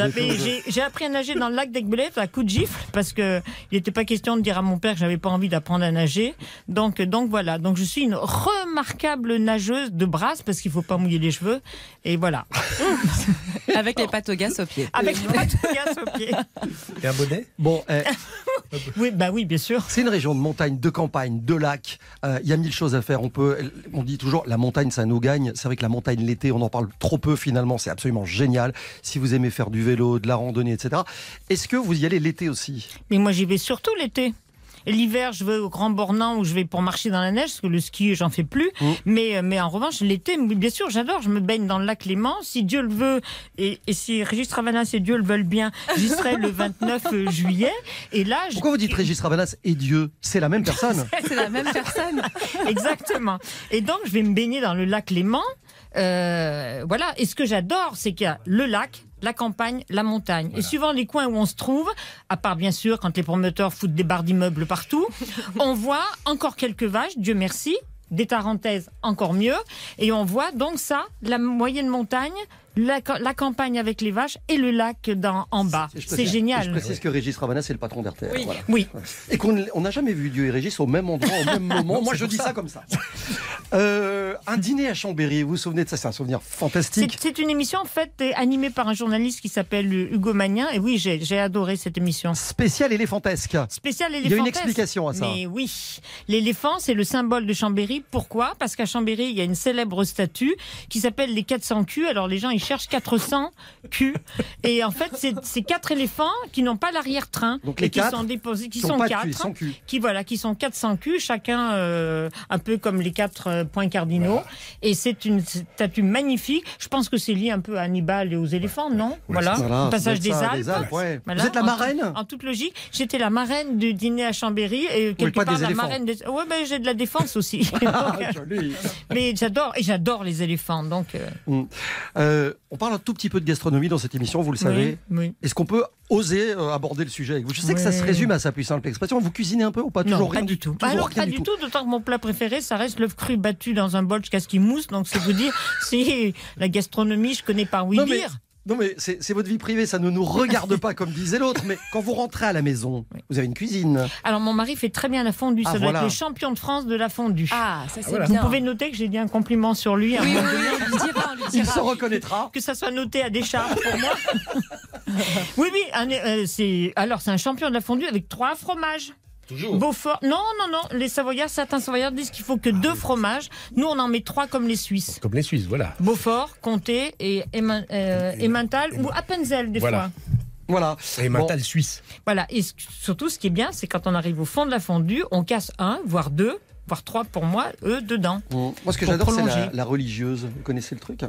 J'ai appris à nager dans le lac d'Aigbelette à coup de gifle parce que il n'était pas question de dire à mon père que j'avais pas envie d'apprendre à nager. Donc, donc voilà. Donc je suis une remarquable nageuse de brasse parce qu'il faut pas mouiller les cheveux. Et voilà. Avec les pâtes au gaz au pied. Avec le patte de gaz au pied. Et un bonnet? Bon, eh, Oui, bah oui, bien sûr. c'est une région de montagne, de campagne, de lacs. Euh, Il y a mille choses à faire. On peut, on dit toujours, la montagne, ça nous gagne. C'est vrai que la montagne l'été, on en parle trop peu finalement. C'est absolument génial. Si vous aimez faire du vélo, de la randonnée, etc. Est-ce que vous y allez l'été aussi? Mais moi j'y vais surtout l'été. L'hiver, je vais au Grand Bornand où je vais pour marcher dans la neige, parce que le ski, j'en fais plus. Mm. Mais, euh, mais en revanche, l'été, bien sûr, j'adore. Je me baigne dans le lac Léman. Si Dieu le veut, et, et si Régis Ravanas et Dieu le veulent bien, j'y serai le 29 juillet. Et là, je- Pourquoi vous dites Régis Ravanas et Dieu? C'est la même personne. C'est la même personne. Exactement. Et donc, je vais me baigner dans le lac Léman. Euh, voilà. Et ce que j'adore, c'est qu'il y a le lac, la campagne, la montagne. Et suivant les coins où on se trouve, à part bien sûr quand les promoteurs foutent des barres d'immeubles partout, on voit encore quelques vaches, Dieu merci, des tarentaises encore mieux. Et on voit donc ça, la moyenne montagne, la, ca- la campagne avec les vaches et le lac dans, en bas. C'est et Je génial. précise que Régis Ravanas, c'est le patron d'RTL. Oui. voilà. Oui. Et qu'on on n'a jamais vu Dieu et Régis au même endroit, au même moment. Moi, je dis ça comme ça. Euh, un dîner à Chambéry, vous vous souvenez de ça? C'est un souvenir fantastique. c'est une émission en fait animée par un journaliste qui s'appelle Hugo Magnin. Et oui, j'ai adoré cette émission. Spécial éléphantesque. Spécial Il y a une explication à ça. Mais oui, l'éléphant c'est le symbole de Chambéry. Pourquoi? Parce qu'à Chambéry il y a une célèbre statue qui s'appelle les 400 culs. Alors les gens ils cherchent 400 culs. Et en fait c'est quatre éléphants qui n'ont pas l'arrière-train Donc et les qui quatre sont déposés, qui sont quatre, sans cul. qui voilà, qui sont 400 culs, chacun euh, un peu comme les quatre euh, points cardinaux. Et c'est une statue magnifique. Je pense que c'est lié un peu à Hannibal et aux éléphants, non? Voilà, Voilà, le passage des ça, Alpes. ouais. Voilà, Vous êtes la marraine? En toute logique, j'étais la marraine du dîner à Chambéry et quelque pas part la éléphants. marraine des. Ouais, ben j'ai de la défense aussi. Ah, Donc, joli. mais j'adore et j'adore les éléphants. Donc euh, Euh, on parle un tout petit peu de gastronomie dans cette émission, vous le savez. oui, oui. Est-ce qu'on peut oser euh, aborder le sujet avec vous? Je sais que ça se résume à sa plus simple expression. Vous cuisinez un peu ou pas? Non, Toujours pas rien du tout. toujours Alors, pas du tout, d'autant que mon plat préféré, ça reste l'œuf cru battu dans un bol jusqu'à ce qu'il mousse. Donc, c'est vous dire, si la gastronomie, je connais par oui dire. Non mais c'est votre vie privée, ça ne nous regarde pas comme disait l'autre. Mais quand vous rentrez à la maison, vous avez une cuisine. Alors, mon mari fait très bien la fondue. Ah, ça doit voilà. être le champion de France de la fondue. Ah, ça c'est voilà. Vous bien. pouvez noter que j'ai dit un compliment sur lui. Oui, oui, oui, lui dira, Il se reconnaîtra. Que ça soit noté à des charges pour moi. oui, oui. un- euh, c'est alors c'est un champion de la fondue avec trois fromages. Toujours. Beaufort. Non, non, non. Les Savoyards, certains Savoyards disent qu'il faut que deux fromages. Nous, on en met trois comme les Suisses. Comme les Suisses, voilà. Beaufort, Comté et euh, Emmental ou Appenzell des Voilà. fois. Voilà. Et Bon. mental suisse. Voilà. Et surtout, ce qui est bien, c'est quand on arrive au fond de la fondue, on casse un, voire deux, voire trois pour moi, eux dedans. Moi, ce que j'adore, c'est la religieuse. Vous connaissez le truc?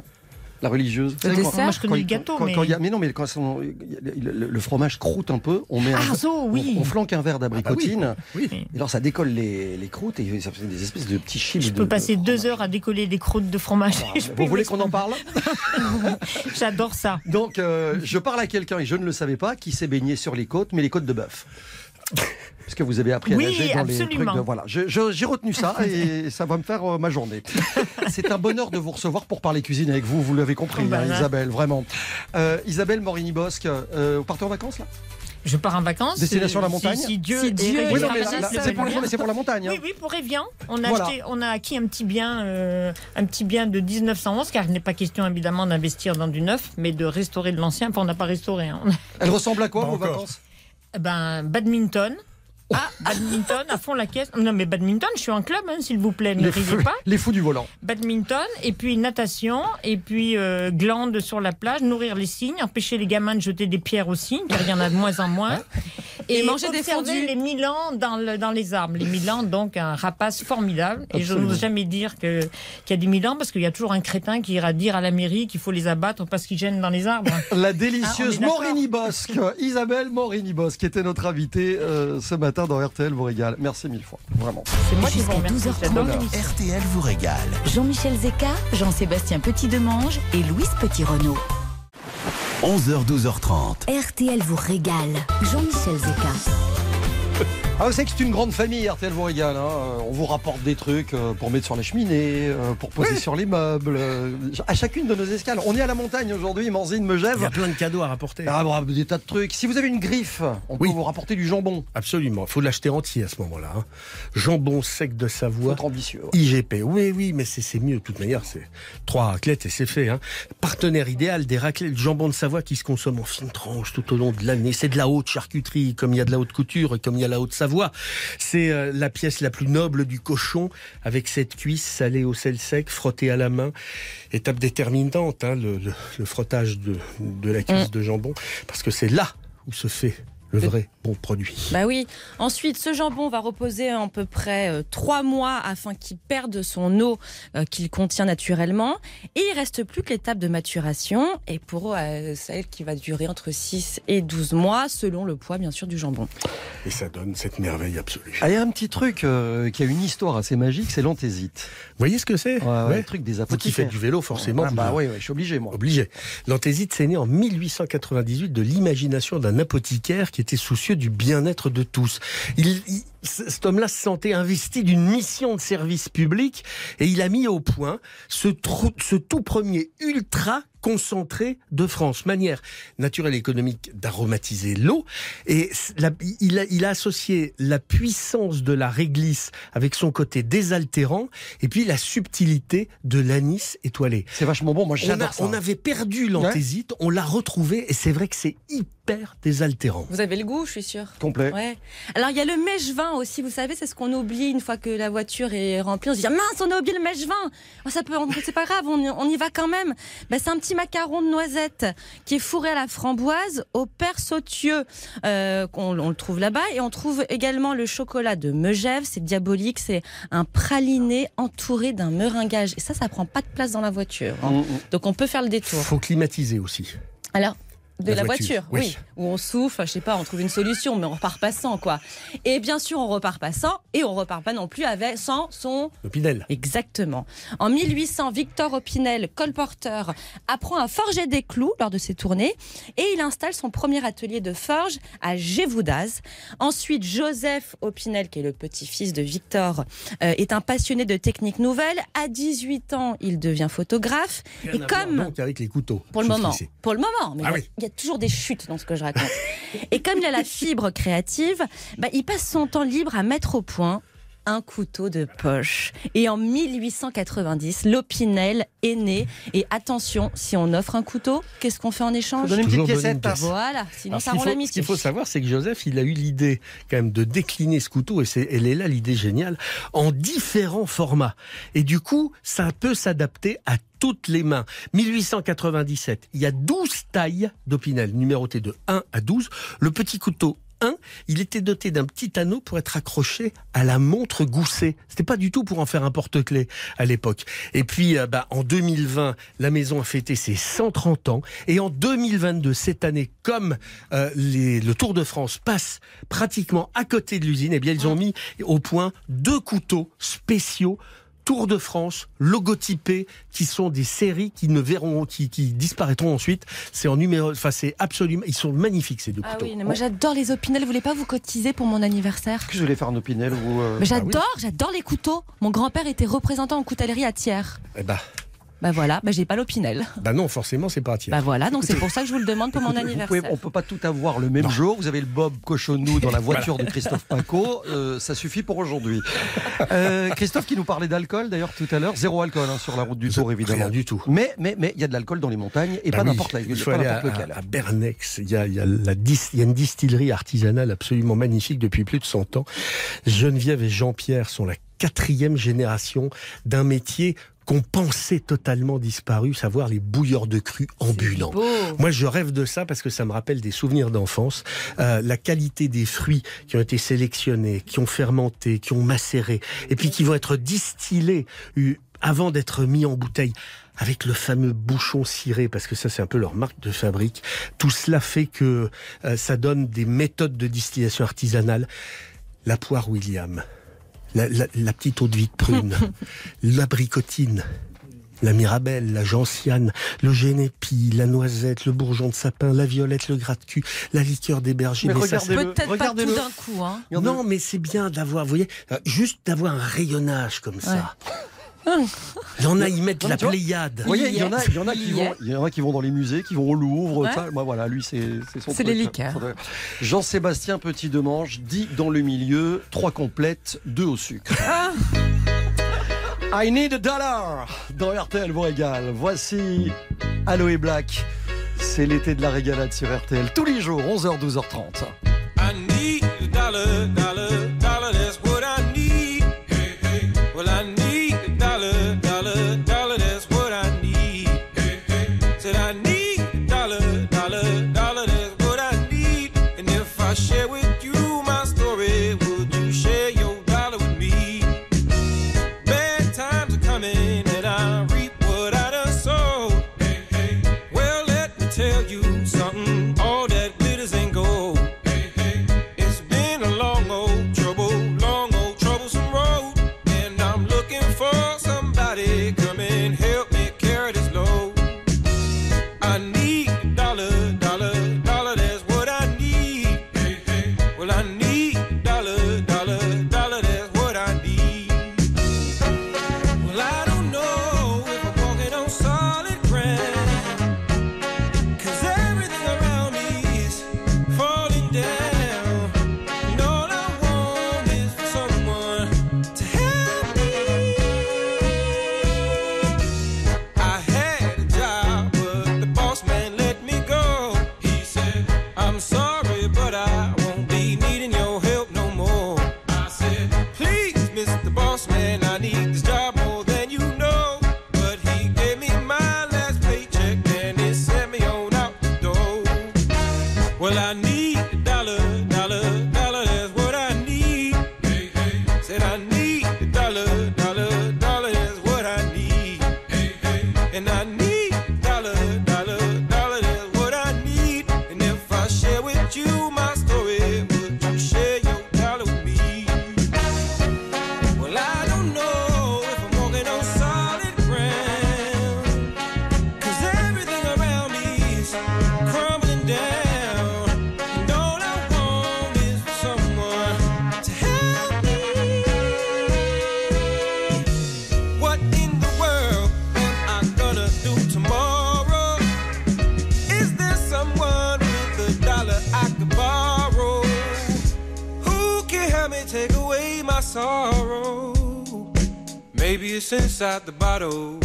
La religieuse. Le savez, quand- dessert Moi, je connais quand- le gâteau, quand- mais. quand y a- mais non, mais quand son- le, le- le fromage croûte un peu, on met un, Ah, zo, oui. on, on flanque un verre d'abricotine, Oui. et alors ça décolle les, les croûtes et ça fait des espèces de petits chips. Je de- peux de passer deux heures à décoller des croûtes de fromage. Je peux Vous voulez qu'on en parle? J'adore ça. Donc, euh, je parle à quelqu'un, et je ne le savais pas, qui s'est baigné sur les côtes, mais les côtes de bœuf. Parce que vous avez appris à Oui, nager dans les absolument. trucs de... Voilà, j'ai retenu ça et ça va me faire euh, ma journée. C'est un bonheur de vous recevoir pour parler cuisine avec vous, vous l'avez compris, Oh, bah, hein. Isabelle, vraiment. Euh, Isabelle Morini-Bosque, euh, vous partez en vacances là? Je pars en vacances. Destination euh, la montagne Si, si Dieu, Si est Dieu Oui, c'est pour, bien. non, mais c'est pour la montagne. hein. Oui, oui, pour Evian. On a, Voilà. acheté, on a acquis un petit bien, euh, un petit bien de 1911, car il n'est pas question évidemment d'investir dans du neuf, mais de restaurer de l'ancien. Enfin, on n'a pas restauré. hein. Elle ressemble à quoi vos vacances? Eh ben, badminton. Ah, badminton à fond la caisse. Non, mais badminton, je suis en club, hein, s'il vous plaît, ne les, riez fous, pas. les fous du volant. Badminton, et puis natation, et puis euh, glande sur la plage, nourrir les cygnes, empêcher les gamins de jeter des pierres aux cygnes, car il y en a de moins en moins. Et manger des fondus. les milans dans, le- dans les arbres. Les milans, donc un rapace formidable. Et je n'ose jamais dire que- qu'il y a des milans, parce qu'il y a toujours un crétin qui ira dire à la mairie qu'il faut les abattre parce qu'ils gênent dans les arbres. La Ah, délicieuse d'accord. Morini Bosque, Isabelle Morini Bosque, qui était notre invitée euh, ce matin dans RTL vous régale. Merci mille fois, vraiment. C'est moi qui Jusqu'à vous remercie. 12h30. J'adore l'émission. RTL vous régale. Jean-Michel Zeka, Jean-Sébastien Petit-Demange et Louise Petit-Renault. 11h, 12h30. RTL vous régale. Jean-Michel Zeka. Ah, vous savez que c'est une grande famille, RTL vous régale. hein. Euh, On vous rapporte des trucs euh, pour mettre sur la cheminée, euh, pour poser sur les meubles, à chacune de nos escales. On est à la montagne aujourd'hui, Manzine, Il y Megève. a plein de cadeaux à rapporter. Ah, bravo, des tas de trucs. Si vous avez une griffe, on Oui. peut vous rapporter du jambon. Absolument. Il faut l'acheter entier à ce moment-là. hein. Jambon sec de Savoie. être ambitieux. ouais. IGP, oui, oui, mais c'est mieux. De toute manière, c'est trois raclettes et c'est fait. Hein. Partenaire idéal des raclettes de jambon de Savoie qui se consomment en fine tranche tout au long de l'année. C'est de la haute charcuterie, comme il y a de la haute couture et comme il y a la haute Savoie. C'est euh, la pièce la plus noble du cochon, avec cette cuisse salée au sel sec, frottée à la main. Étape déterminante, hein, le, le- le frottage de, de la cuisse de jambon, parce que c'est là où se fait le vrai bon produit. Bah oui. Ensuite, ce jambon va reposer à peu près euh, trois mois afin qu'il perde son eau euh, qu'il contient naturellement. Et il reste plus que l'étape de maturation. Et pour euh, celle qui va durer entre 6 et 12 mois, selon le poids, bien sûr, du jambon. Et ça donne cette merveille absolue. Ah, il y a un petit truc euh, qui a une histoire assez magique, c'est l'anthésite. Vous voyez ce que c'est? Ouais, ouais, Ouais. le truc des Vous qui apothicaires. faites du vélo, forcément. Ah, bah oui, oui, je suis obligé, moi. Obligé. L'anthésite, c'est né en 1898 de l'imagination d'un apothicaire qui était soucieux du bien-être de tous. Cet homme-là se sentait investi d'une mission de service public et il a mis au point ce, trou- ce tout premier ultra concentré de France, manière naturelle et économique d'aromatiser l'eau. Et la- il, a, il a associé la puissance de la réglisse avec son côté désaltérant et puis la subtilité de l'anis étoilé. C'est vachement bon, moi On, a- j'adore ça. on avait perdu l'anthésite, on l'a retrouvé et c'est vrai que c'est hyper désaltérant. Vous avez le goût, je suis sûre. Complet. Ouais. Alors il y a le aussi, vous savez, c'est ce qu'on oublie une fois que la voiture est remplie. On se dit mince, on a oublié le mèche-vin. Oh, ça peut, c'est pas grave, on, y- on y va quand même. Ben, c'est un petit macaron de noisette qui est fourré à la framboise, au père sautieux. Euh, on, on le trouve là-bas et on trouve également le chocolat de Megève. C'est diabolique, c'est un praliné entouré d'un meringuage. Et ça, ça prend pas de place dans la voiture. hein. Mm, mm. Donc on peut faire le détour. Faut climatiser aussi. Alors, de La la, voiture, voiture, oui. oui. Où on souffle, je sais pas, on trouve une solution, mais on repart pas sans, quoi. Et bien sûr, on repart pas sans, et on repart pas non plus avec, sans son. L'Opinel. Exactement. En 1800, Victor Opinel, colporteur, apprend à forger des clous lors de ses tournées, et il installe son premier atelier de forge à Gévoudaz. Ensuite, Joseph Opinel, qui est le petit-fils de Victor, euh, est un passionné de techniques nouvelles. À 18 ans, il devient photographe. Rien Et comme donc avec les couteaux. pour le moment. Pour le moment. Mais Ah il y a- oui. Y a toujours des chutes dans ce que je raconte. Et comme il a la fibre créative, bah, il passe son temps libre à mettre au point un couteau de poche. Et en 1890, l'Opinel est né. Et attention, si on offre un couteau, qu'est-ce qu'on fait en échange une petite une piécette. pièce. Voilà, sinon Alors, ça rend faut- ce l'amitié. qu'il faut savoir, c'est que Joseph, il a eu l'idée quand même de décliner ce couteau, et c'est, elle est là l'idée géniale, en différents formats. Et du coup, ça peut s'adapter à toutes les mains. 1897, il y a 12 tailles d'Opinel, numérotées de 1 à 12. Le petit couteau un, il était doté d'un petit anneau pour être accroché à la montre Gousset. C'était pas du tout pour en faire un porte-clés à l'époque. Et puis, euh, bah, en 2020, la maison a fêté ses 130 ans. Et en 2022, cette année, comme euh, les- le Tour de France passe pratiquement à côté de l'usine, eh bien, ils ont mis au point deux couteaux spéciaux Tour de France, logotypés, qui sont des séries qui ne verront, qui, qui disparaîtront ensuite. C'est en numéro, enfin c'est absolument, ils sont magnifiques ces deux Ah couteaux. oui, mais moi j'adore les opinels. Vous voulez pas vous cotiser pour mon anniversaire? Est-ce que je voulais faire un opinel ou. euh, Mais j'adore, j'adore les couteaux. Mon grand-père était représentant en coutellerie à Thiers. Eh bah, Bah voilà, bah j'ai pas l'opinel. bah non, forcément c'est pas à Bah voilà, donc c'est pour ça que je vous le demande pour mon anniversaire. pouvez- on peut pas tout avoir le même jour. Vous avez le Bob Cochonou dans la voiture de Christophe Pinco. Euh, ça suffit pour aujourd'hui. Euh, Christophe qui nous parlait d'alcool d'ailleurs tout à l'heure. Zéro alcool hein, sur la route du Tour évidemment. Rien du tout. Mais mais mais il y a de l'alcool dans les montagnes et Bah pas oui, n'importe la- Il pas faut aller à, à- Bernex. Il y a, il il y a une distillerie artisanale absolument magnifique depuis plus de 100 ans. Geneviève et Jean-Pierre sont la quatrième génération d'un métier qu'on pensait totalement disparu, savoir les bouilleurs de cru ambulants. Moi, je rêve de ça parce que ça me rappelle des souvenirs d'enfance. Euh, la qualité des fruits qui ont été sélectionnés, qui ont fermenté, qui ont macéré, et puis qui vont être distillés euh, avant d'être mis en bouteille avec le fameux bouchon ciré, parce que ça c'est un peu leur marque de fabrique. Tout cela fait que euh, ça donne des méthodes de distillation artisanale. La poire William, la, la- la petite eau de vie de prune, l'abricotine, la mirabelle, la gentiane, le génépi, la noisette, le bourgeon de sapin, la violette, le gratte-cul, la liqueur des bergers. Mais Peut-être pas tout d'un coup. Hein. non, mais c'est bien d'avoir, vous voyez, euh, juste d'avoir un rayonnage comme ça. Il y en a, ils mettent Non, la pléiade. Vous voyez, il y en a, il y en a Il qui vont, est. il y en a qui vont dans les musées, qui vont au Louvre. Ouais. ça. Moi, voilà, lui, c'est son C'est les liqueurs. Jean-Sébastien Petit Demange dit dans le milieu trois complètes, deux au sucre. Ah. I need a dollar dans RTL vous régale. Voici Aloe Black. C'est l'été de la régalade sur RTL tous les jours 11h 12h30. I need a dollar, dollar, inside the bottle.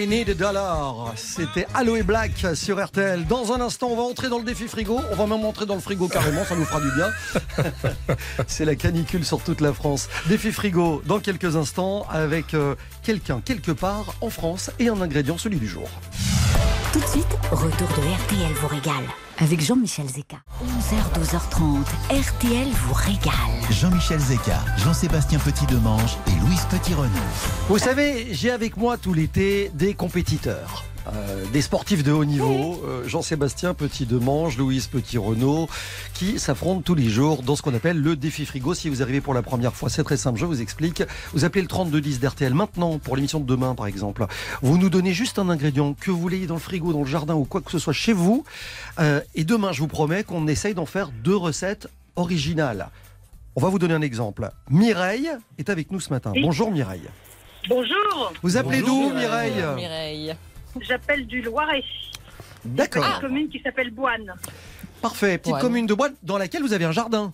I need a dollar. C'était Aloe Black sur RTL. Dans un instant, on va entrer dans le défi frigo. On va même entrer dans le frigo carrément, ça nous fera du bien. C'est la canicule sur toute la France. Défi frigo dans quelques instants avec euh, quelqu'un quelque part en France et un ingrédient, celui du jour. Tout de suite, retour de RTL vous régale avec Jean-Michel Zeka. 11h, 12h30, RTL vous régale. Jean-Michel Zeka, Jean-Sébastien Petit-Demange et Louise Petit-Renaud. Vous savez, j'ai avec moi tout l'été des compétiteurs. Euh, des sportifs de haut niveau, euh, Jean-Sébastien Petit-Demange, Louise Petit-Renaud, qui s'affrontent tous les jours dans ce qu'on appelle le défi frigo. Si vous arrivez pour la première fois, c'est très simple, je vous explique. Vous appelez le 3210 d'RTL maintenant pour l'émission de demain, par exemple. Vous nous donnez juste un ingrédient que vous voulez dans le frigo, dans le jardin ou quoi que ce soit chez vous. Euh, et demain, je vous promets qu'on essaye d'en faire deux recettes originales. On va vous donner un exemple. Mireille est avec nous ce matin. Bonjour Mireille. Bonjour, Vous appelez d'où Mireille? Mireille. J'appelle du Loiret, D'accord. petite commune qui s'appelle Boine. Parfait. Petite commune de boîte dans laquelle vous avez un jardin.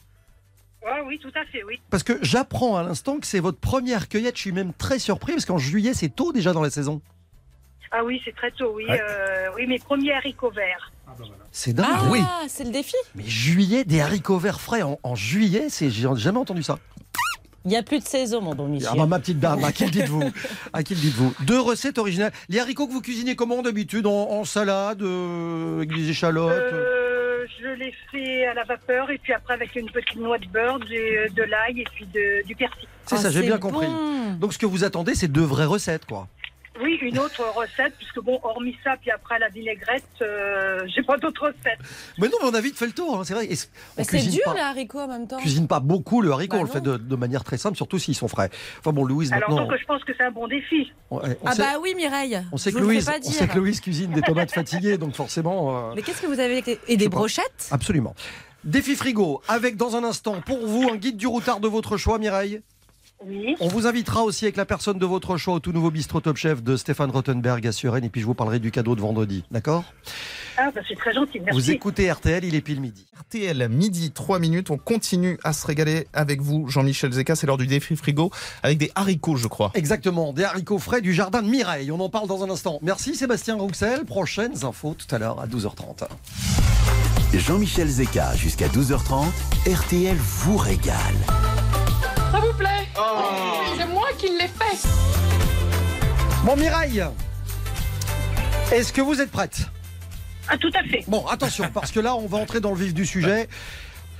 Ah oui, tout à fait, oui. Parce que j'apprends à l'instant que c'est votre première cueillette. Je suis même très surpris parce qu'en juillet, c'est tôt déjà dans la saison. Ah oui, c'est très tôt, oui. Ouais. Euh, oui, mes premiers haricots verts. C'est dingue. Ah, oui. c'est le défi. Mais juillet, des haricots verts frais en, en juillet, c'est j'ai jamais entendu ça. Il n'y a plus de saison, mon bon Michel. Ah bah, ma petite dame, à qui le dites-vous? À qui le dites-vous? Deux recettes originales. Les haricots que vous cuisinez comment d'habitude en, en salade, euh, avec des échalotes Euh, je les fais à la vapeur et puis après avec une petite noix de beurre, du- de l'ail et puis de- du persil. C'est Ah, ça, j'ai bien bon. compris. Donc ce que vous attendez, c'est deux vraies recettes, quoi. Oui, une autre recette, puisque bon, hormis ça, puis après la vinaigrette, euh, j'ai pas d'autres recettes. Mais non, mais on a vite fait le tour, hein, c'est vrai. C'est cuisine dur, pas- les haricots, en même temps. On cuisine pas beaucoup le haricot, Bah on le fait de, de manière très simple, surtout s'ils sont frais. Enfin bon, Louise, Alors maintenant, donc je pense que c'est un bon défi. on, ouais, on Ah sait, bah oui, Mireille. on sait Je que Louise, fais pas on dire. sait que Louise cuisine des tomates fatiguées, donc forcément, euh, Mais qu'est-ce que vous avez Et des pas. brochettes? Absolument. Défi frigo, avec dans un instant pour vous un guide du routard de votre choix, Mireille. Oui. On vous invitera aussi avec la personne de votre choix au tout nouveau bistrot Top Chef de Stéphane Rottenberg à Suresnes, et puis je vous parlerai du cadeau de vendredi, d'accord? Ah bah c'est très gentil, merci. Vous écoutez RTL, il est pile midi. RTL, midi, 3 minutes. On continue à se régaler avec vous, Jean-Michel Zeka. C'est l'heure du défi frigo avec des haricots, je crois. Exactement, des haricots frais du jardin de Mireille. On en parle dans un instant. Merci Sébastien Rouxel. Prochaines infos tout à l'heure à 12h30. Jean-Michel Zeka jusqu'à 12h30, RTL vous régale. Plaît C'est moi qui l'ai fait Bon Mireille, est-ce que vous êtes prête? Ah tout à fait. Bon, attention, parce que là, on va entrer dans le vif du sujet.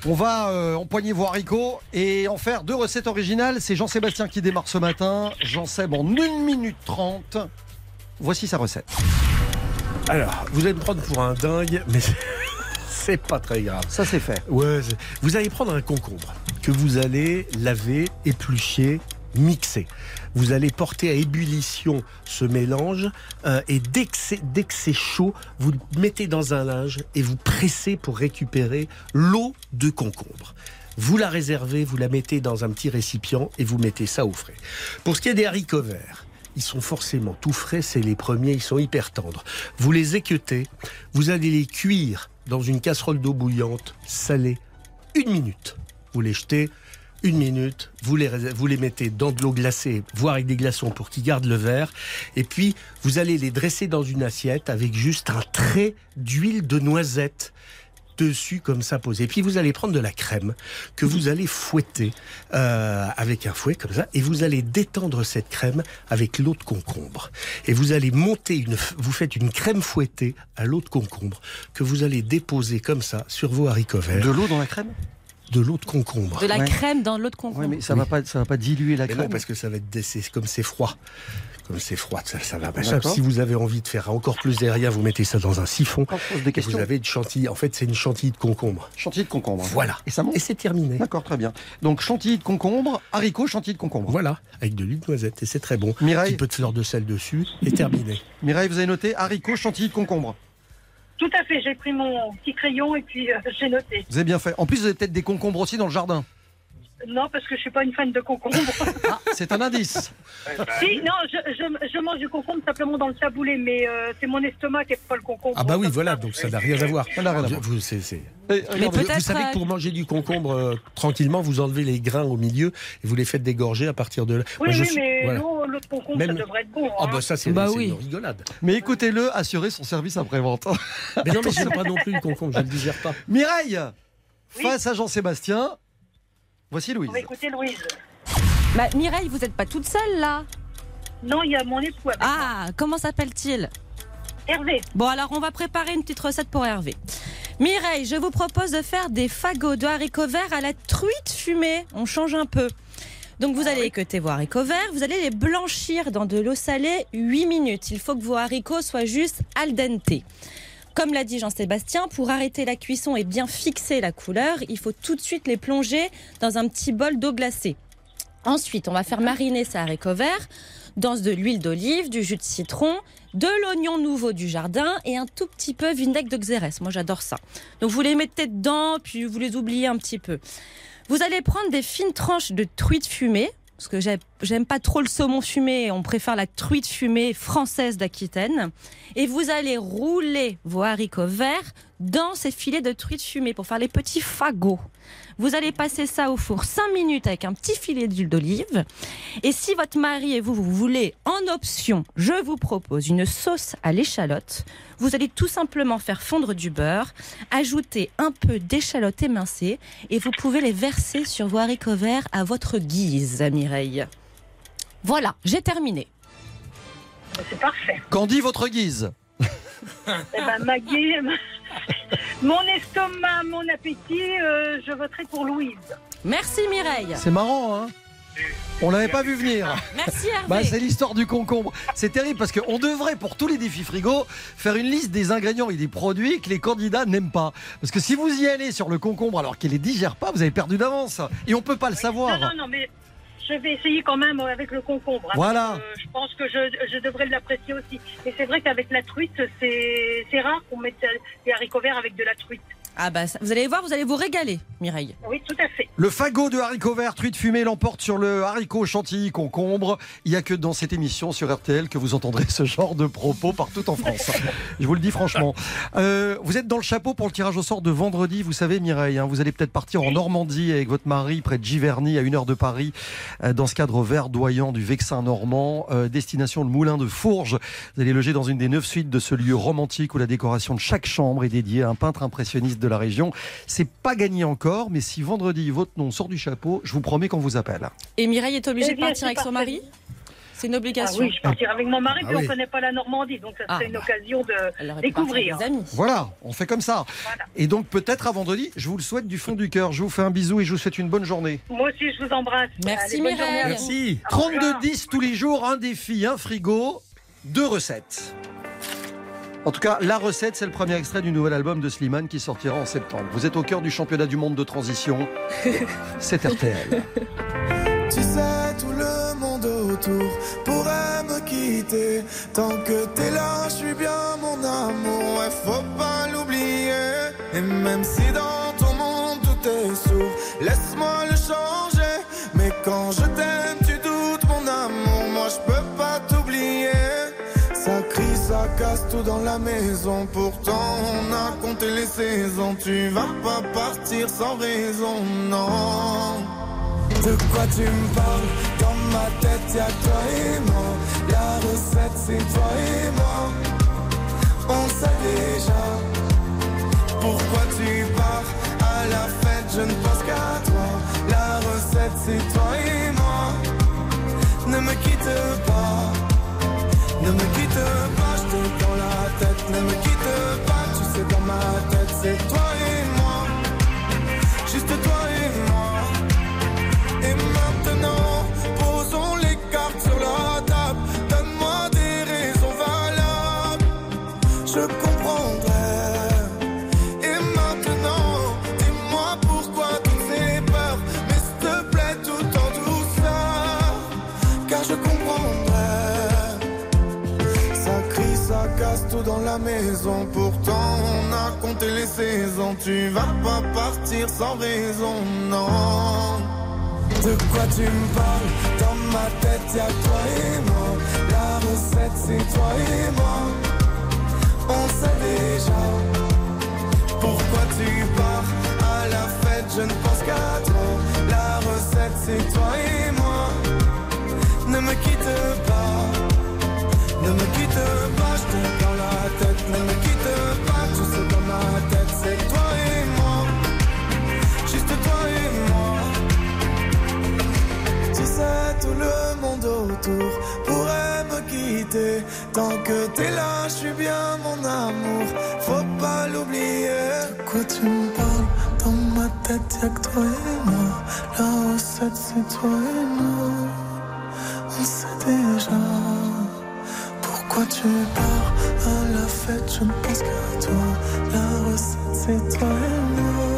On va euh, empoigner vos haricots et en faire deux recettes originales. C'est Jean-Sébastien qui démarre ce matin. Jean-Seb en 1 minute 30. Voici sa recette. Alors, vous allez me prendre pour un dingue, mais c'est pas très grave. Ça, c'est fait. Ouais, vous allez prendre un concombre que vous allez laver, éplucher, mixer. Vous allez porter à ébullition ce mélange euh, et dès que c'est dès que c'est chaud, vous le mettez dans un linge et vous pressez pour récupérer l'eau de concombre. Vous la réservez, vous la mettez dans un petit récipient et vous mettez ça au frais. Pour ce qui est des haricots verts, ils sont forcément tout frais, c'est les premiers, ils sont hyper tendres. Vous les équeutez, vous allez les cuire dans une casserole d'eau bouillante, salée, une minute. Vous les jetez, une minute, vous les, vous les mettez dans de l'eau glacée, voire avec des glaçons pour qu'ils gardent le verre. Et puis, vous allez les dresser dans une assiette avec juste un trait d'huile de noisette dessus comme ça posé. Et puis vous allez prendre de la crème que vous allez fouetter euh, avec un fouet comme ça et vous allez détendre cette crème avec l'eau de concombre. Et vous allez monter une, vous faites une crème fouettée à l'eau de concombre que vous allez déposer comme ça sur vos haricots verts. De l'eau dans la crème? De l'eau de concombre. De la Ouais. crème dans l'eau de concombre. Oui, mais ça Oui. va pas, ça va pas diluer la Mais crème. non, parce que ça va être, c'est comme c'est froid. Comme c'est froid, ça, ça va. D'accord. Si vous avez envie de faire encore plus aérien, vous mettez ça dans un siphon. Quand je pose des Et questions. vous avez une chantilly. En fait, c'est une chantilly de concombre. Chantilly de concombre. Voilà. Et ça monte Et c'est terminé. D'accord, très bien. Donc chantilly de concombre, haricots, chantilly de concombre. Voilà, avec de l'huile de noisette. Et c'est très bon. Un Mireille, petit peu de fleur de sel dessus et terminé. Mireille, vous avez noté haricots, chantilly de concombre. Tout à fait, j'ai pris mon petit crayon et puis euh, j'ai noté. Vous avez bien fait. En plus, vous avez peut-être des concombres aussi dans le jardin. Non, parce que je suis pas une fan de concombre. Ah, c'est un indice. si, non, je, je, je mange du concombre simplement dans le taboulé, mais euh, c'est mon estomac qui est pas le concombre. Ah bah oui, voilà, donc ça n'a rien à voir. Ça n'a rien à voir. Vous, savez que pour manger du concombre euh, tranquillement, vous enlevez les grains au milieu et vous les faites dégorger à partir de là. Oui, Moi, je oui, suis- mais voilà. l'eau- l'autre concombre, Même- ça devrait être bon. Ah hein. bah ça c'est Bah oui. une rigolade. Mais écoutez-le, assurez son service après-vente. Mais non mais j'aime pas non plus le concombre, je ne le digère pas. Mireille, Oui. face à Jean-Sébastien, voici Louise. On va écouter Louise. Bah, Mireille, vous n'êtes pas toute seule là Non, il y a mon époux avec moi. Ah, comment s'appelle-t-il? Hervé. Bon, alors on va préparer une petite recette pour Hervé. Mireille, je vous propose de faire des fagots de haricots verts à la truite fumée. On change un peu. Donc vous allez équeuter vos haricots verts, vous allez les blanchir dans de l'eau salée 8 minutes. Il faut que vos haricots soient juste al dente. Comme l'a dit Jean-Sébastien, pour arrêter la cuisson et bien fixer la couleur, il faut tout de suite les plonger dans un petit bol d'eau glacée. Ensuite, on va faire mariner ces haricots verts dans de l'huile d'olive, du jus de citron, de l'oignon nouveau du jardin et un tout petit peu vinaigre de xérès. Moi, j'adore ça. Donc, vous les mettez dedans, puis vous les oubliez un petit peu. Vous allez prendre des fines tranches de truite fumée, parce que j'ai- j'aime pas trop le saumon fumé, on préfère la truite fumée française d'Aquitaine. Et vous allez rouler vos haricots verts dans ces filets de truite fumée pour faire les petits fagots. Vous allez passer ça au four 5 minutes avec un petit filet d'huile d'olive. Et si votre mari et vous, vous voulez en option, je vous propose une sauce à l'échalote. Vous allez tout simplement faire fondre du beurre, ajouter un peu d'échalote émincée et vous pouvez les verser sur vos haricots verts à votre guise, Mireille. Voilà, j'ai terminé. C'est parfait. Qu'en dit votre guise? Eh ben, Maggie, mon estomac, mon appétit, euh, je voterai pour Louise. Merci Mireille. C'est marrant, hein On l'avait pas vu venir. Merci Hervé. Bah, c'est l'histoire du concombre. C'est terrible parce qu'on devrait, pour tous les défis frigo, faire une liste des ingrédients et des produits que les candidats n'aiment pas. Parce que si vous y allez sur le concombre alors qu'il les digère pas, vous avez perdu d'avance. Et on peut pas le savoir. Non, non, non, mais je vais essayer quand même avec le concombre. hein, Voilà. euh, je pense que je, je devrais l'apprécier aussi. Et c'est vrai qu'avec la truite, c'est c'est rare qu'on mette des haricots verts avec de la truite. Ah bah ça- vous allez voir, vous allez vous régaler, Mireille. Oui, tout à fait. Le fagot de haricots verts, truite fumée l'emporte sur le haricot chantilly concombre. Il n'y a que dans cette émission sur RTL que vous entendrez ce genre de propos partout en France. Je vous le dis franchement. Euh, vous êtes dans le chapeau pour le tirage au sort de vendredi. Vous savez, Mireille, hein, vous allez peut-être partir en Normandie avec votre mari près de Giverny, à une heure de Paris, euh, dans ce cadre verdoyant du Vexin normand. Euh, destination le Moulin de Fourges. Vous allez loger dans une des neuf suites de ce lieu romantique où la décoration de chaque chambre est dédiée à un peintre impressionniste de la région. C'est pas gagné encore, mais si vendredi votre nom sort du chapeau, je vous promets qu'on vous appelle. Et Mireille est obligée Eh de partir avec son mari? C'est une Ah obligation. oui, je partirai avec mon mari, Ah puis oui. on connaît pas la Normandie, donc ça Ah, serait une bah. occasion de découvrir. partir avec des amis. Voilà, on fait comme ça. Voilà. Et donc peut-être à vendredi, je vous le souhaite du fond du cœur. Je vous fais un bisou et je vous souhaite une bonne journée. Moi aussi, je vous embrasse. Merci, Allez, Mireille. Merci. Au revoir. 32-10 tous les jours, un défi, un frigo, deux recettes. En tout cas, la recette, c'est le premier extrait du nouvel album de Slimane qui sortira en septembre. Vous êtes au cœur du championnat du monde de transition. C'est RTL. Tu sais, tout le monde autour pourrait me quitter. Tant que t'es là, je suis bien mon amour, ouais, faut pas l'oublier. Et même si dans ton monde tout est sourd, laisse-moi le maison. Pourtant, on a compté les saisons. Tu vas pas partir sans raison, non. De quoi tu me parles? Dans ma tête y'a toi et moi. La recette c'est toi et moi. On sait déjà Pourquoi tu pars. À la fête je ne pense qu'à toi. La recette c'est toi et moi. Ne me quitte pas. Ne me quitte pas dans la tête. Ne me quitte pas Tu sais dans ma tête c'est toi Pourtant, on a compté les saisons. Tu vas pas partir sans raison, non. De quoi tu me parles? Dans ma tête y'a toi et moi. La recette c'est toi et moi. On sait déjà Pourquoi tu pars. À la fête Je ne pense qu'à toi. La recette c'est toi et moi. Ne me quitte pas. Ne me quitte pas Je te tête Ne me quitte pas Tu sais dans ma tête c'est toi et moi Juste toi et moi tu sais, tout le monde autour pourrait me quitter. Tant que t'es là, je suis bien mon amour. Faut pas l'oublier. De quoi tu me parles? Dans ma tête, y'a que toi et moi. La recette, c'est toi et moi. On sait déjà. Pourquoi tu pars à la fête Je ne pense qu'à toi. La recette, c'est toi et moi.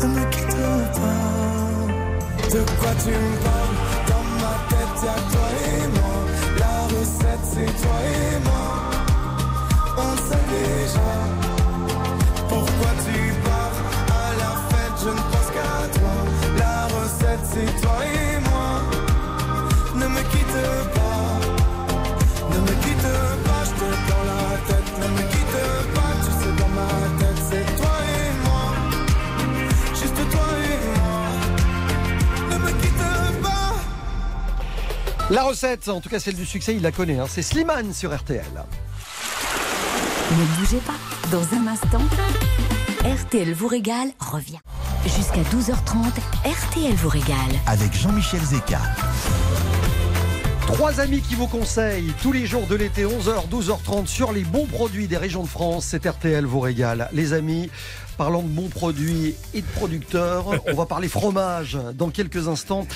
Ne me quitte pas. De quoi tu me parles? Dans ma tête y'a toi et moi La recette c'est toi et moi La recette, en tout cas celle du succès, il la connaît. hein. C'est Slimane sur RTL. Ne bougez pas. Dans un instant, RTL vous régale revient. Jusqu'à 12h30, RTL vous régale. Avec Jean-Michel Zeka. Trois amis qui vous conseillent tous les jours de l'été, 11h, 12h30, sur les bons produits des régions de France. C'est RTL vous régale. Les amis, parlant de bons produits et de producteurs, on va parler fromage dans quelques instants.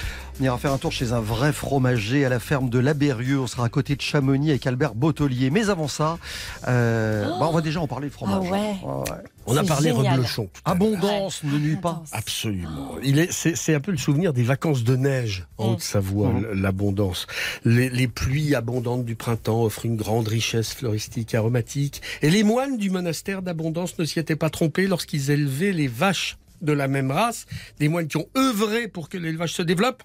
On ira faire un tour chez un vrai fromager à la ferme de Labérieux. On sera à côté de Chamonix avec Albert Bottelier. Mais avant ça, euh, bah, on va déjà en parler fromage. Ah ouais. On a parlé génial. reblochon. Abondance ne nuit pas. Absolument. Il est, c'est, c'est un peu le souvenir des vacances de neige en Mm. Haute-Savoie, Mm. l'abondance. Les, les pluies abondantes du printemps offrent une grande richesse floristique aromatique. Et les moines du monastère d'abondance ne s'y étaient pas trompés lorsqu'ils élevaient les vaches de la même race, des moines qui ont œuvré pour que l'élevage se développe.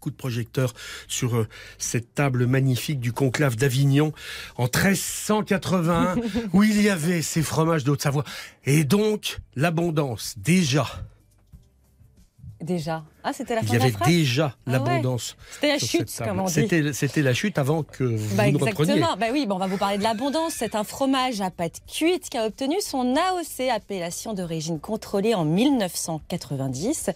Coup de projecteur sur euh, cette table magnifique du conclave d'Avignon en 1381 où il y avait ces fromages de Haute-Savoie. Et donc, l'abondance, déjà. Déjà. Ah, c'était la Il fin y de la avait déjà Ah ouais. l'abondance. C'était la chute, comme on dit. C'était, c'était la chute avant que vous Bah ne repreniez. exactement. Bah oui, bon, on va vous parler de l'abondance. C'est un fromage à pâte cuite qui a obtenu son AOC, appellation d'origine contrôlée en 1990.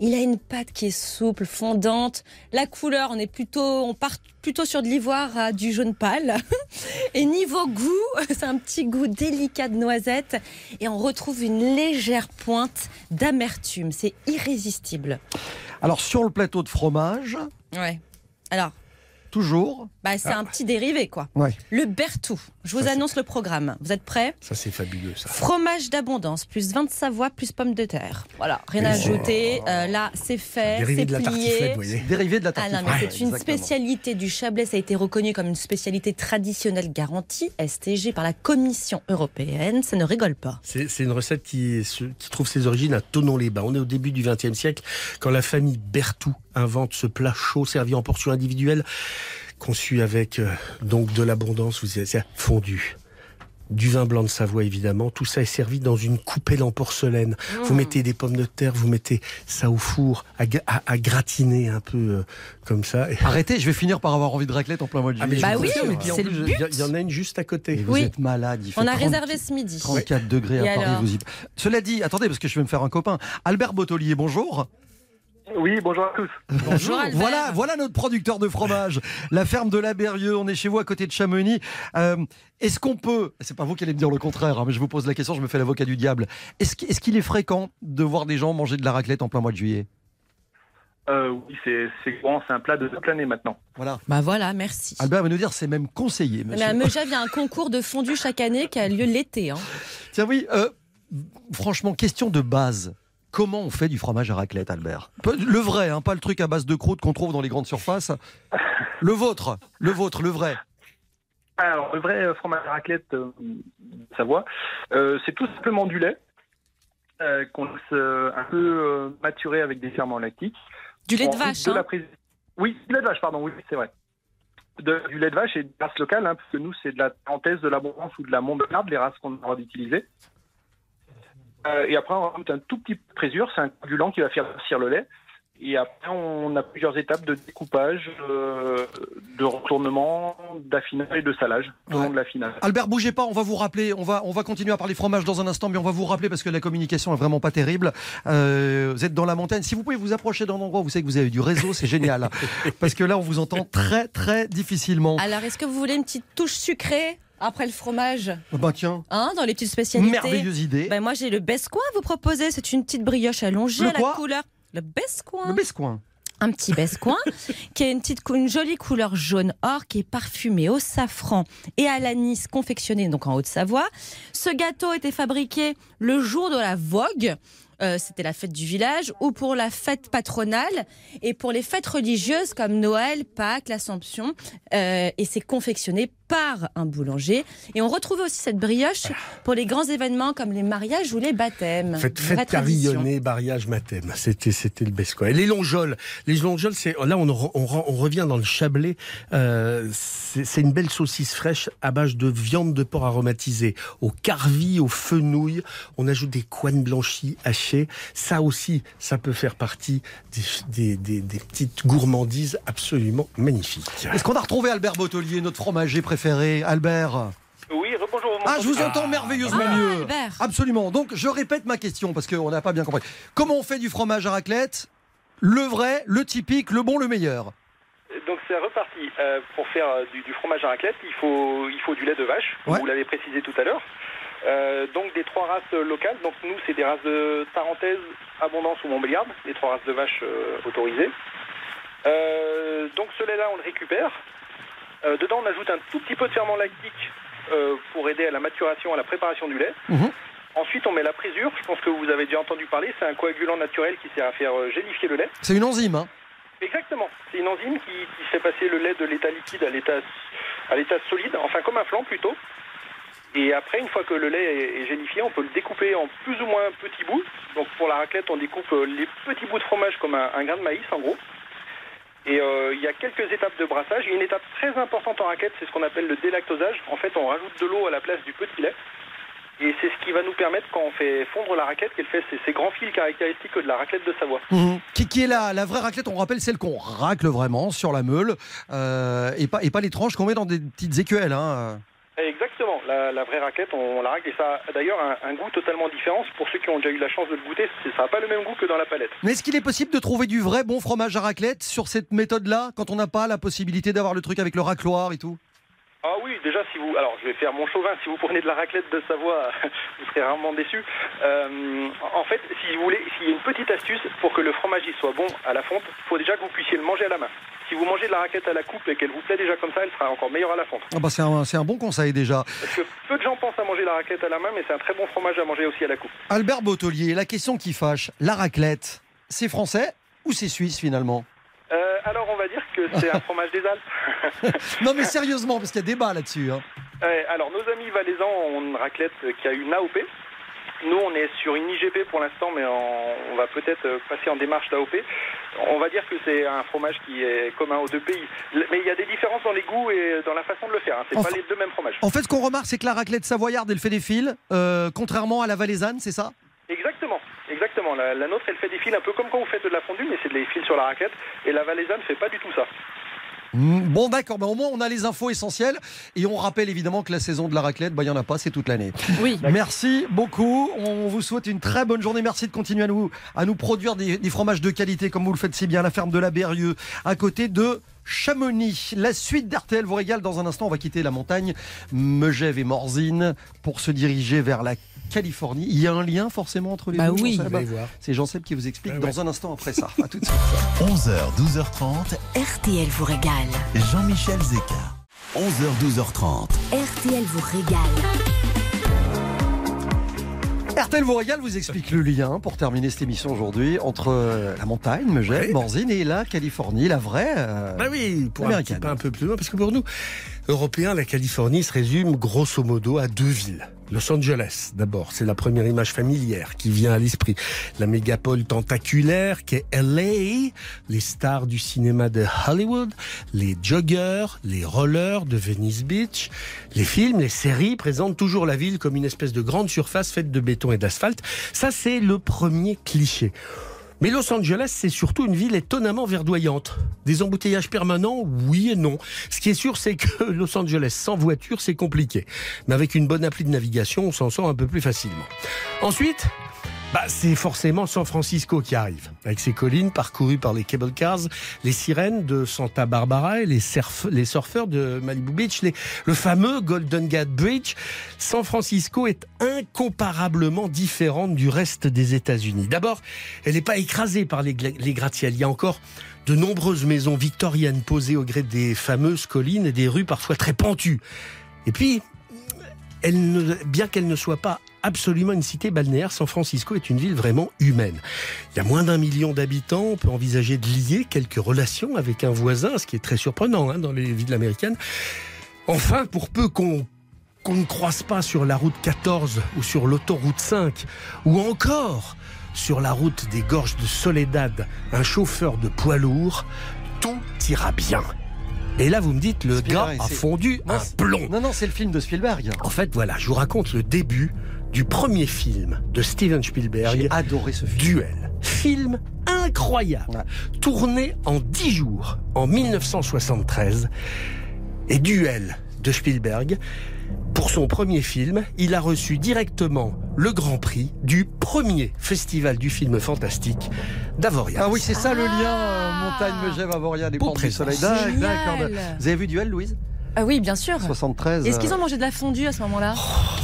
Il a une pâte qui est souple, fondante. La couleur, on est plutôt, on part plutôt sur de l'ivoire à du jaune pâle. Et niveau goût, c'est un petit goût délicat de noisette et on retrouve une légère pointe d'amertume. C'est irrésistible. Alors sur le plateau de fromage, Ouais. Alors, toujours. bah, c'est un petit dérivé, quoi. Ouais. Le Berthoud. Je vous Ça, annonce le programme. Vous êtes prêts Ça, c'est fabuleux, ça. Fromage d'abondance, plus 20 de Savoie, plus pommes de terre. Voilà, rien à Oh. ajouter. Euh, là, c'est fait, Dérivé c'est de la tartiflette, plié. vous voyez. Dérivé de la Ah tartiflette. mais c'est une Exactement. spécialité du Chablais. Ça a été reconnu comme une spécialité traditionnelle garantie, STG, par la Commission européenne. Ça ne rigole pas. C'est, une recette qui, trouve ses origines à Tonon-les-Bains. On est au début du XXe siècle quand la famille Berthoud invente ce plat chaud servi en portions individuelles, conçu avec euh, donc de l'abondance. Vous c'est fondu. Du vin blanc de Savoie, évidemment. Tout ça est servi dans une coupelle en porcelaine. Vous mettez des pommes de terre, vous mettez ça au four, à, ga- à- à gratiner un peu euh, comme ça. Arrêtez, je vais finir par avoir envie de raclette en plein mois de Ah, juillet. Bah oui, c'est le but. il y en a une juste à côté. Vous Oui. êtes malade. il fait On a 30 réservé ce midi. 34 degrés Et à Paris. alors Vous y... Cela dit, attendez, parce que je vais me faire un copain. Albert Bottelier, bonjour. Oui, bonjour à tous. Bonjour, Albert. Voilà, voilà notre producteur de fromage. la ferme de la Berrieux. On est chez vous à côté de Chamonix. Euh, est-ce qu'on peut, c'est pas vous qui allez me dire le contraire, hein, mais je vous pose la question, je me fais l'avocat du diable. Est-ce qu'- est-ce qu'il est fréquent de voir des gens manger de la raclette en plein mois de juillet? Euh, oui, c'est courant, c'est un plat de toute l'année maintenant. Voilà. Bah voilà, merci. Albert va nous dire c'est même conseillé. Mais monsieur. à Megève, il y a un concours de fondue chaque année qui a lieu l'été. hein. Tiens, oui, euh, franchement, question de base. Comment on fait du fromage à raclette, Albert? Le vrai, hein, pas le truc à base de croûte qu'on trouve dans les grandes surfaces. Le vôtre, le vôtre, le vrai. Alors, le vrai euh, fromage à raclette euh, Savoie, euh, c'est tout simplement du lait. euh, qu'on laisse euh, un peu euh, maturer avec des ferments lactiques. Du lait de vache, de la hein. prise- Oui, du lait de vache, pardon, oui, c'est vrai. De- du lait de vache et de race locale, hein, parce que nous, c'est de la parenthèse de l'abondance ou de la Montbéliarde, les races qu'on a le droit d'utiliser. Euh, et après, on rajoute un tout petit peu de présure, c'est un coagulant qui va faire durcir le lait. Et après, on a plusieurs étapes de découpage, euh, de retournement, d'affinage et de salage long de l'affinage. Albert, bougez pas, on va vous rappeler, on va, on va continuer à parler fromage dans un instant, mais on va vous rappeler parce que la communication est vraiment pas terrible. Euh, vous êtes dans la montagne, si vous pouvez vous approcher d'un endroit où vous savez que vous avez du réseau, c'est génial. parce que là, on vous entend très très difficilement. Alors, est-ce que vous voulez une petite touche sucrée? Après le fromage Ah Bah tiens, Hein, dans les petites spécialités. Merveilleuse idée. Ben, moi, j'ai le bescoin à vous proposer. C'est une petite brioche allongée Le à quoi la couleur. Le bescoin. le bescoin. Un petit bescoin qui a une, petite, une jolie couleur jaune or qui est parfumé au safran et à l'anis confectionné donc en Haute-Savoie. Ce gâteau était fabriqué le jour de la vogue. euh, C'était la fête du village ou pour la fête patronale et pour les fêtes religieuses comme Noël, Pâques, l'Assomption. euh, et c'est confectionné par un boulanger. Et on retrouvait aussi cette brioche pour les grands événements comme les mariages ou les baptêmes. Faites, faites carillonner, barillage, mathème. C'était, c'était le best, quoi. Et les longeoles. Les longeoles, c'est, là, on, re- on, re- on revient dans le Chablais. Euh, c'est, c'est une belle saucisse fraîche à base de viande de porc aromatisée. Au carvi, au fenouil. On ajoute des couennes blanchies hachées. Ça aussi, ça peut faire partie des, des, des- des petites gourmandises absolument magnifiques. Est-ce qu'on a retrouvé Albert Bottelier, notre fromager préféré? Albert Oui, rebonjour. Ah, je vous entends merveilleusement Ah, mieux. Albert. Absolument. Donc, je répète ma question parce qu'on n'a pas bien compris. Comment on fait du fromage à raclette Le vrai, le typique, le bon, le meilleur Donc c'est reparti. Euh, pour faire euh, du, du fromage à raclette, il faut, il faut du lait de vache, comme Ouais. vous l'avez précisé tout à l'heure. Euh, donc des trois races locales. Donc nous, c'est des races de Tarentaise, Abondance ou Montbéliarde, les trois races de vaches euh, autorisées. Euh, donc ce lait-là, on le récupère. Euh, dedans, on ajoute un tout petit peu de ferment lactique euh, pour aider à la maturation, à la préparation du lait. Mhm. Ensuite, on met la présure. Je pense que vous avez déjà entendu parler. C'est un coagulant naturel qui sert à faire euh, gélifier le lait. C'est une enzyme. Hein Exactement. C'est une enzyme qui, qui fait passer le lait de l'état liquide à l'état à l'état solide, enfin comme un flan plutôt. Et après, une fois que le lait est, est gélifié, on peut le découper en plus ou moins petits bouts. Donc pour la raclette, on découpe les petits bouts de fromage comme un, un grain de maïs en gros. Et euh, il y a quelques étapes de brassage. Une étape très importante en raclette, c'est ce qu'on appelle le délactosage. En fait, on rajoute de l'eau à la place du petit lait. Et c'est ce qui va nous permettre, quand on fait fondre la raclette, qu'elle fait ces, grands fils caractéristiques de la raclette de Savoie. Mhm. qui, est la, la vraie raclette On rappelle celle qu'on racle vraiment sur la meule euh, et, pas, et pas les tranches qu'on met dans des petites écuelles. Hein. Exactement, la, la vraie raclette, on, la règle et ça a d'ailleurs un, un goût totalement différent. Pour ceux qui ont déjà eu la chance de le goûter, ça n'a pas le même goût que dans la palette. Mais est-ce qu'il est possible de trouver du vrai bon fromage à raclette sur cette méthode-là quand on n'a pas la possibilité d'avoir le truc avec le racloir et tout? Ah oui, déjà si vous, alors je vais faire mon chauvin, si vous prenez de la raclette de Savoie, vous serez rarement déçus. Euh, en fait, si vous voulez, s'il y a une petite astuce pour que le fromage y soit bon à la fonte, il faut déjà que vous puissiez le manger à la main. Si vous mangez de la raclette à la coupe et qu'elle vous plaît déjà comme ça, elle sera encore meilleure à la fonte. ah bah c'est, un, bon conseil déjà. Parce que peu de gens pensent à manger la raclette à la main, mais c'est un très bon fromage à manger aussi à la coupe. Albert Bottelier, la question qui fâche, la raclette, c'est français ou c'est suisse finalement? Euh, alors on va dire que c'est un fromage des Alpes. Non mais sérieusement, parce qu'il y a débat là-dessus. hein. Alors, nos amis valaisans ont une raclette qui a une AOP. Nous, on est sur une IGP pour l'instant, mais on va peut-être euh, passer en démarche d'AOP. On va dire que c'est un fromage qui est commun aux deux pays. Mais il y a des différences dans les goûts et dans la façon de le faire. hein. C'est pas les deux mêmes fromages. En fait, ce qu'on remarque, c'est que la raclette savoyarde, elle fait des fils, euh, contrairement à la valaisanne, c'est ça? Exactement, exactement. La, la nôtre, elle fait des fils un peu comme quand vous faites de la fondue, mais c'est des fils sur la raclette. Et la valaisanne fait pas du tout ça. Mm, Bon d'accord, mais au moins on a les infos essentielles et on rappelle évidemment que la saison de la raclette, bah, il n'y en a pas, c'est toute l'année. Oui. Merci beaucoup, on vous souhaite une très bonne journée, merci de continuer à nous, à nous produire des, des fromages de qualité comme vous le faites si bien à la ferme de la Berrieux, à côté de Chamonix. La suite d'RTL vous régale dans un instant, on va quitter la montagne, Megève et Morzine pour se diriger vers la Californie. Il y a un lien forcément entre les Bah deux oui. C'est Jean-Seb qui vous explique Ah ouais. dans un instant après ça. À tout de suite. 11h, 12h30, RTL vous régale. Jean-Michel Zeka. 11h, 12h30. RTL vous régale. RTL vous régale vous explique le lien pour terminer cette émission aujourd'hui entre euh, la montagne, Megève, Ouais. Morzine et la Californie, la vraie. euh, Bah oui, pour un petit Américaine. peu un peu plus loin, parce que pour nous, Européens, la Californie se résume grosso modo à deux villes. Los Angeles, d'abord, c'est la première image familière qui vient à l'esprit. La mégapole tentaculaire qu'est LA, les stars du cinéma de Hollywood, les joggers, les rollers de Venice Beach. Les films, les séries présentent toujours la ville comme une espèce de grande surface faite de béton et d'asphalte. Ça, c'est le premier cliché. Mais Los Angeles, c'est surtout une ville étonnamment verdoyante. Des embouteillages permanents, oui et non. Ce qui est sûr, c'est que Los Angeles sans voiture, c'est compliqué. Mais avec une bonne appli de navigation, on s'en sort un peu plus facilement. Ensuite, bah, c'est forcément San Francisco qui arrive, avec ses collines parcourues par les cable cars, les sirènes de Santa Barbara et les, surf- les surfeurs de Malibu Beach, le fameux Golden Gate Bridge. San Francisco est incomparablement différente du reste des États-Unis. D'abord, elle n'est pas écrasée par les, gratte-ciels. Il y a encore de nombreuses maisons victoriennes posées au gré des fameuses collines et des rues parfois très pentues. Et puis, bien qu'elle ne soit pas absolument une cité balnéaire, San Francisco est une ville vraiment humaine. Il y a moins d'un million d'habitants, on peut envisager de lier quelques relations avec un voisin, ce qui est très surprenant hein, dans les villes américaines. Enfin, pour peu qu'on qu'on ne croise pas sur la route 14 ou sur l'autoroute 5, ou encore sur la route des gorges de Soledad, un chauffeur de poids lourd, tout ira bien. Et là, vous me dites, le Spielberg, gars a fondu Non, un plomb. Non, non, c'est le film de Spielberg. En fait, voilà, je vous raconte le début du premier film de Steven Spielberg. J'ai adoré ce film. Duel. Film incroyable. Tourné en 10 jours, en 1973. Et Duel de Spielberg. Pour son premier film, il a reçu directement le Grand Prix du premier festival du film fantastique d'Avoria. Ah oui, c'est ça le lien euh, montagne Megève Avoria des Pour Pentes du. Soleil. D'accord. Vous avez vu Duel, Louise? Ah oui, bien sûr. 73. Est-ce qu'ils euh, ont mangé de la fondue à ce moment-là?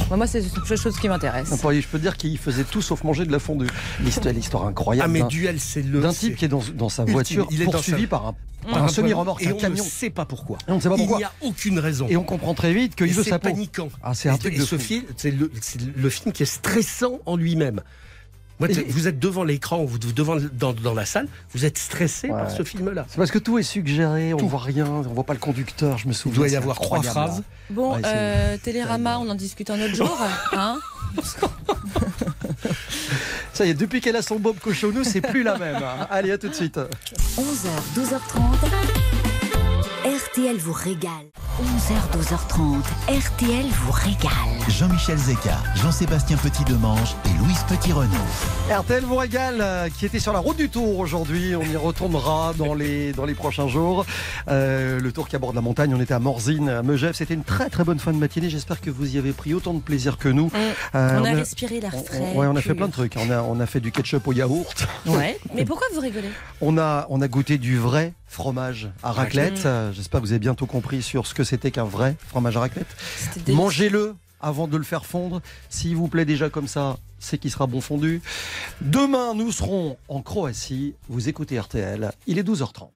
Bah, Moi, c'est une chose qui m'intéresse. on Je peux dire qu'ils faisaient tout sauf manger de la fondue. L'histoire, l'histoire incroyable. Ah mais d'un- Duel, c'est le... d'un type qui est dans, dans sa Ultime. voiture Il est poursuivi sa- par un, par par un un semi-remorque, et un on camion. ne sait pas pourquoi. Et on ne sait pas pourquoi. Il n'y a aucune raison. Et on comprend très vite qu'il veut c'est sa peau. paniquant. Ah, c'est un Et- truc et de ce fou. film, c'est le, c'est le film qui est stressant en lui-même. Moi, vous êtes devant l'écran, vous devant dans, dans la salle, vous êtes stressé par ce film-là. C'est parce que tout est suggéré, on voit rien, on voit pas le conducteur, je me Il souviens. doit y avoir trois phrases. là. Bon, Ouais, euh, Télérama, on en discute un autre jour. Hein Ça y est, depuis qu'elle a son bob cochonou, c'est plus la même. Allez, à tout de suite. 11h, 12h30. RTL vous régale. 11h, 12h30. RTL vous régale. Jean-Michel Zeka, Jean-Sébastien Petit-Demange et Louise Petit-Renaud. RTL vous régale, euh, qui était sur la route du Tour aujourd'hui. On y retournera dans les, dans les prochains jours. Euh, le Tour qui aborde la montagne, on était à Morzine, à Megève. C'était une très très bonne fin de matinée. J'espère que vous y avez pris autant de plaisir que nous. Euh, on a respiré l'air on- frais. ouais, on a fait plein de trucs. On a, on a fait du ketchup au yaourt. Ouais. Mais pourquoi vous rigolez? On a, on a goûté du vrai fromage à raclette. Euh, J'espère que vous avez bientôt compris sur ce que c'était qu'un vrai fromage à raclette. Mangez-le avant de le faire fondre. S'il vous plaît déjà comme ça, c'est qu'il sera bon fondu. Demain, nous serons en Croatie. Vous écoutez RTL. Il est 12h30.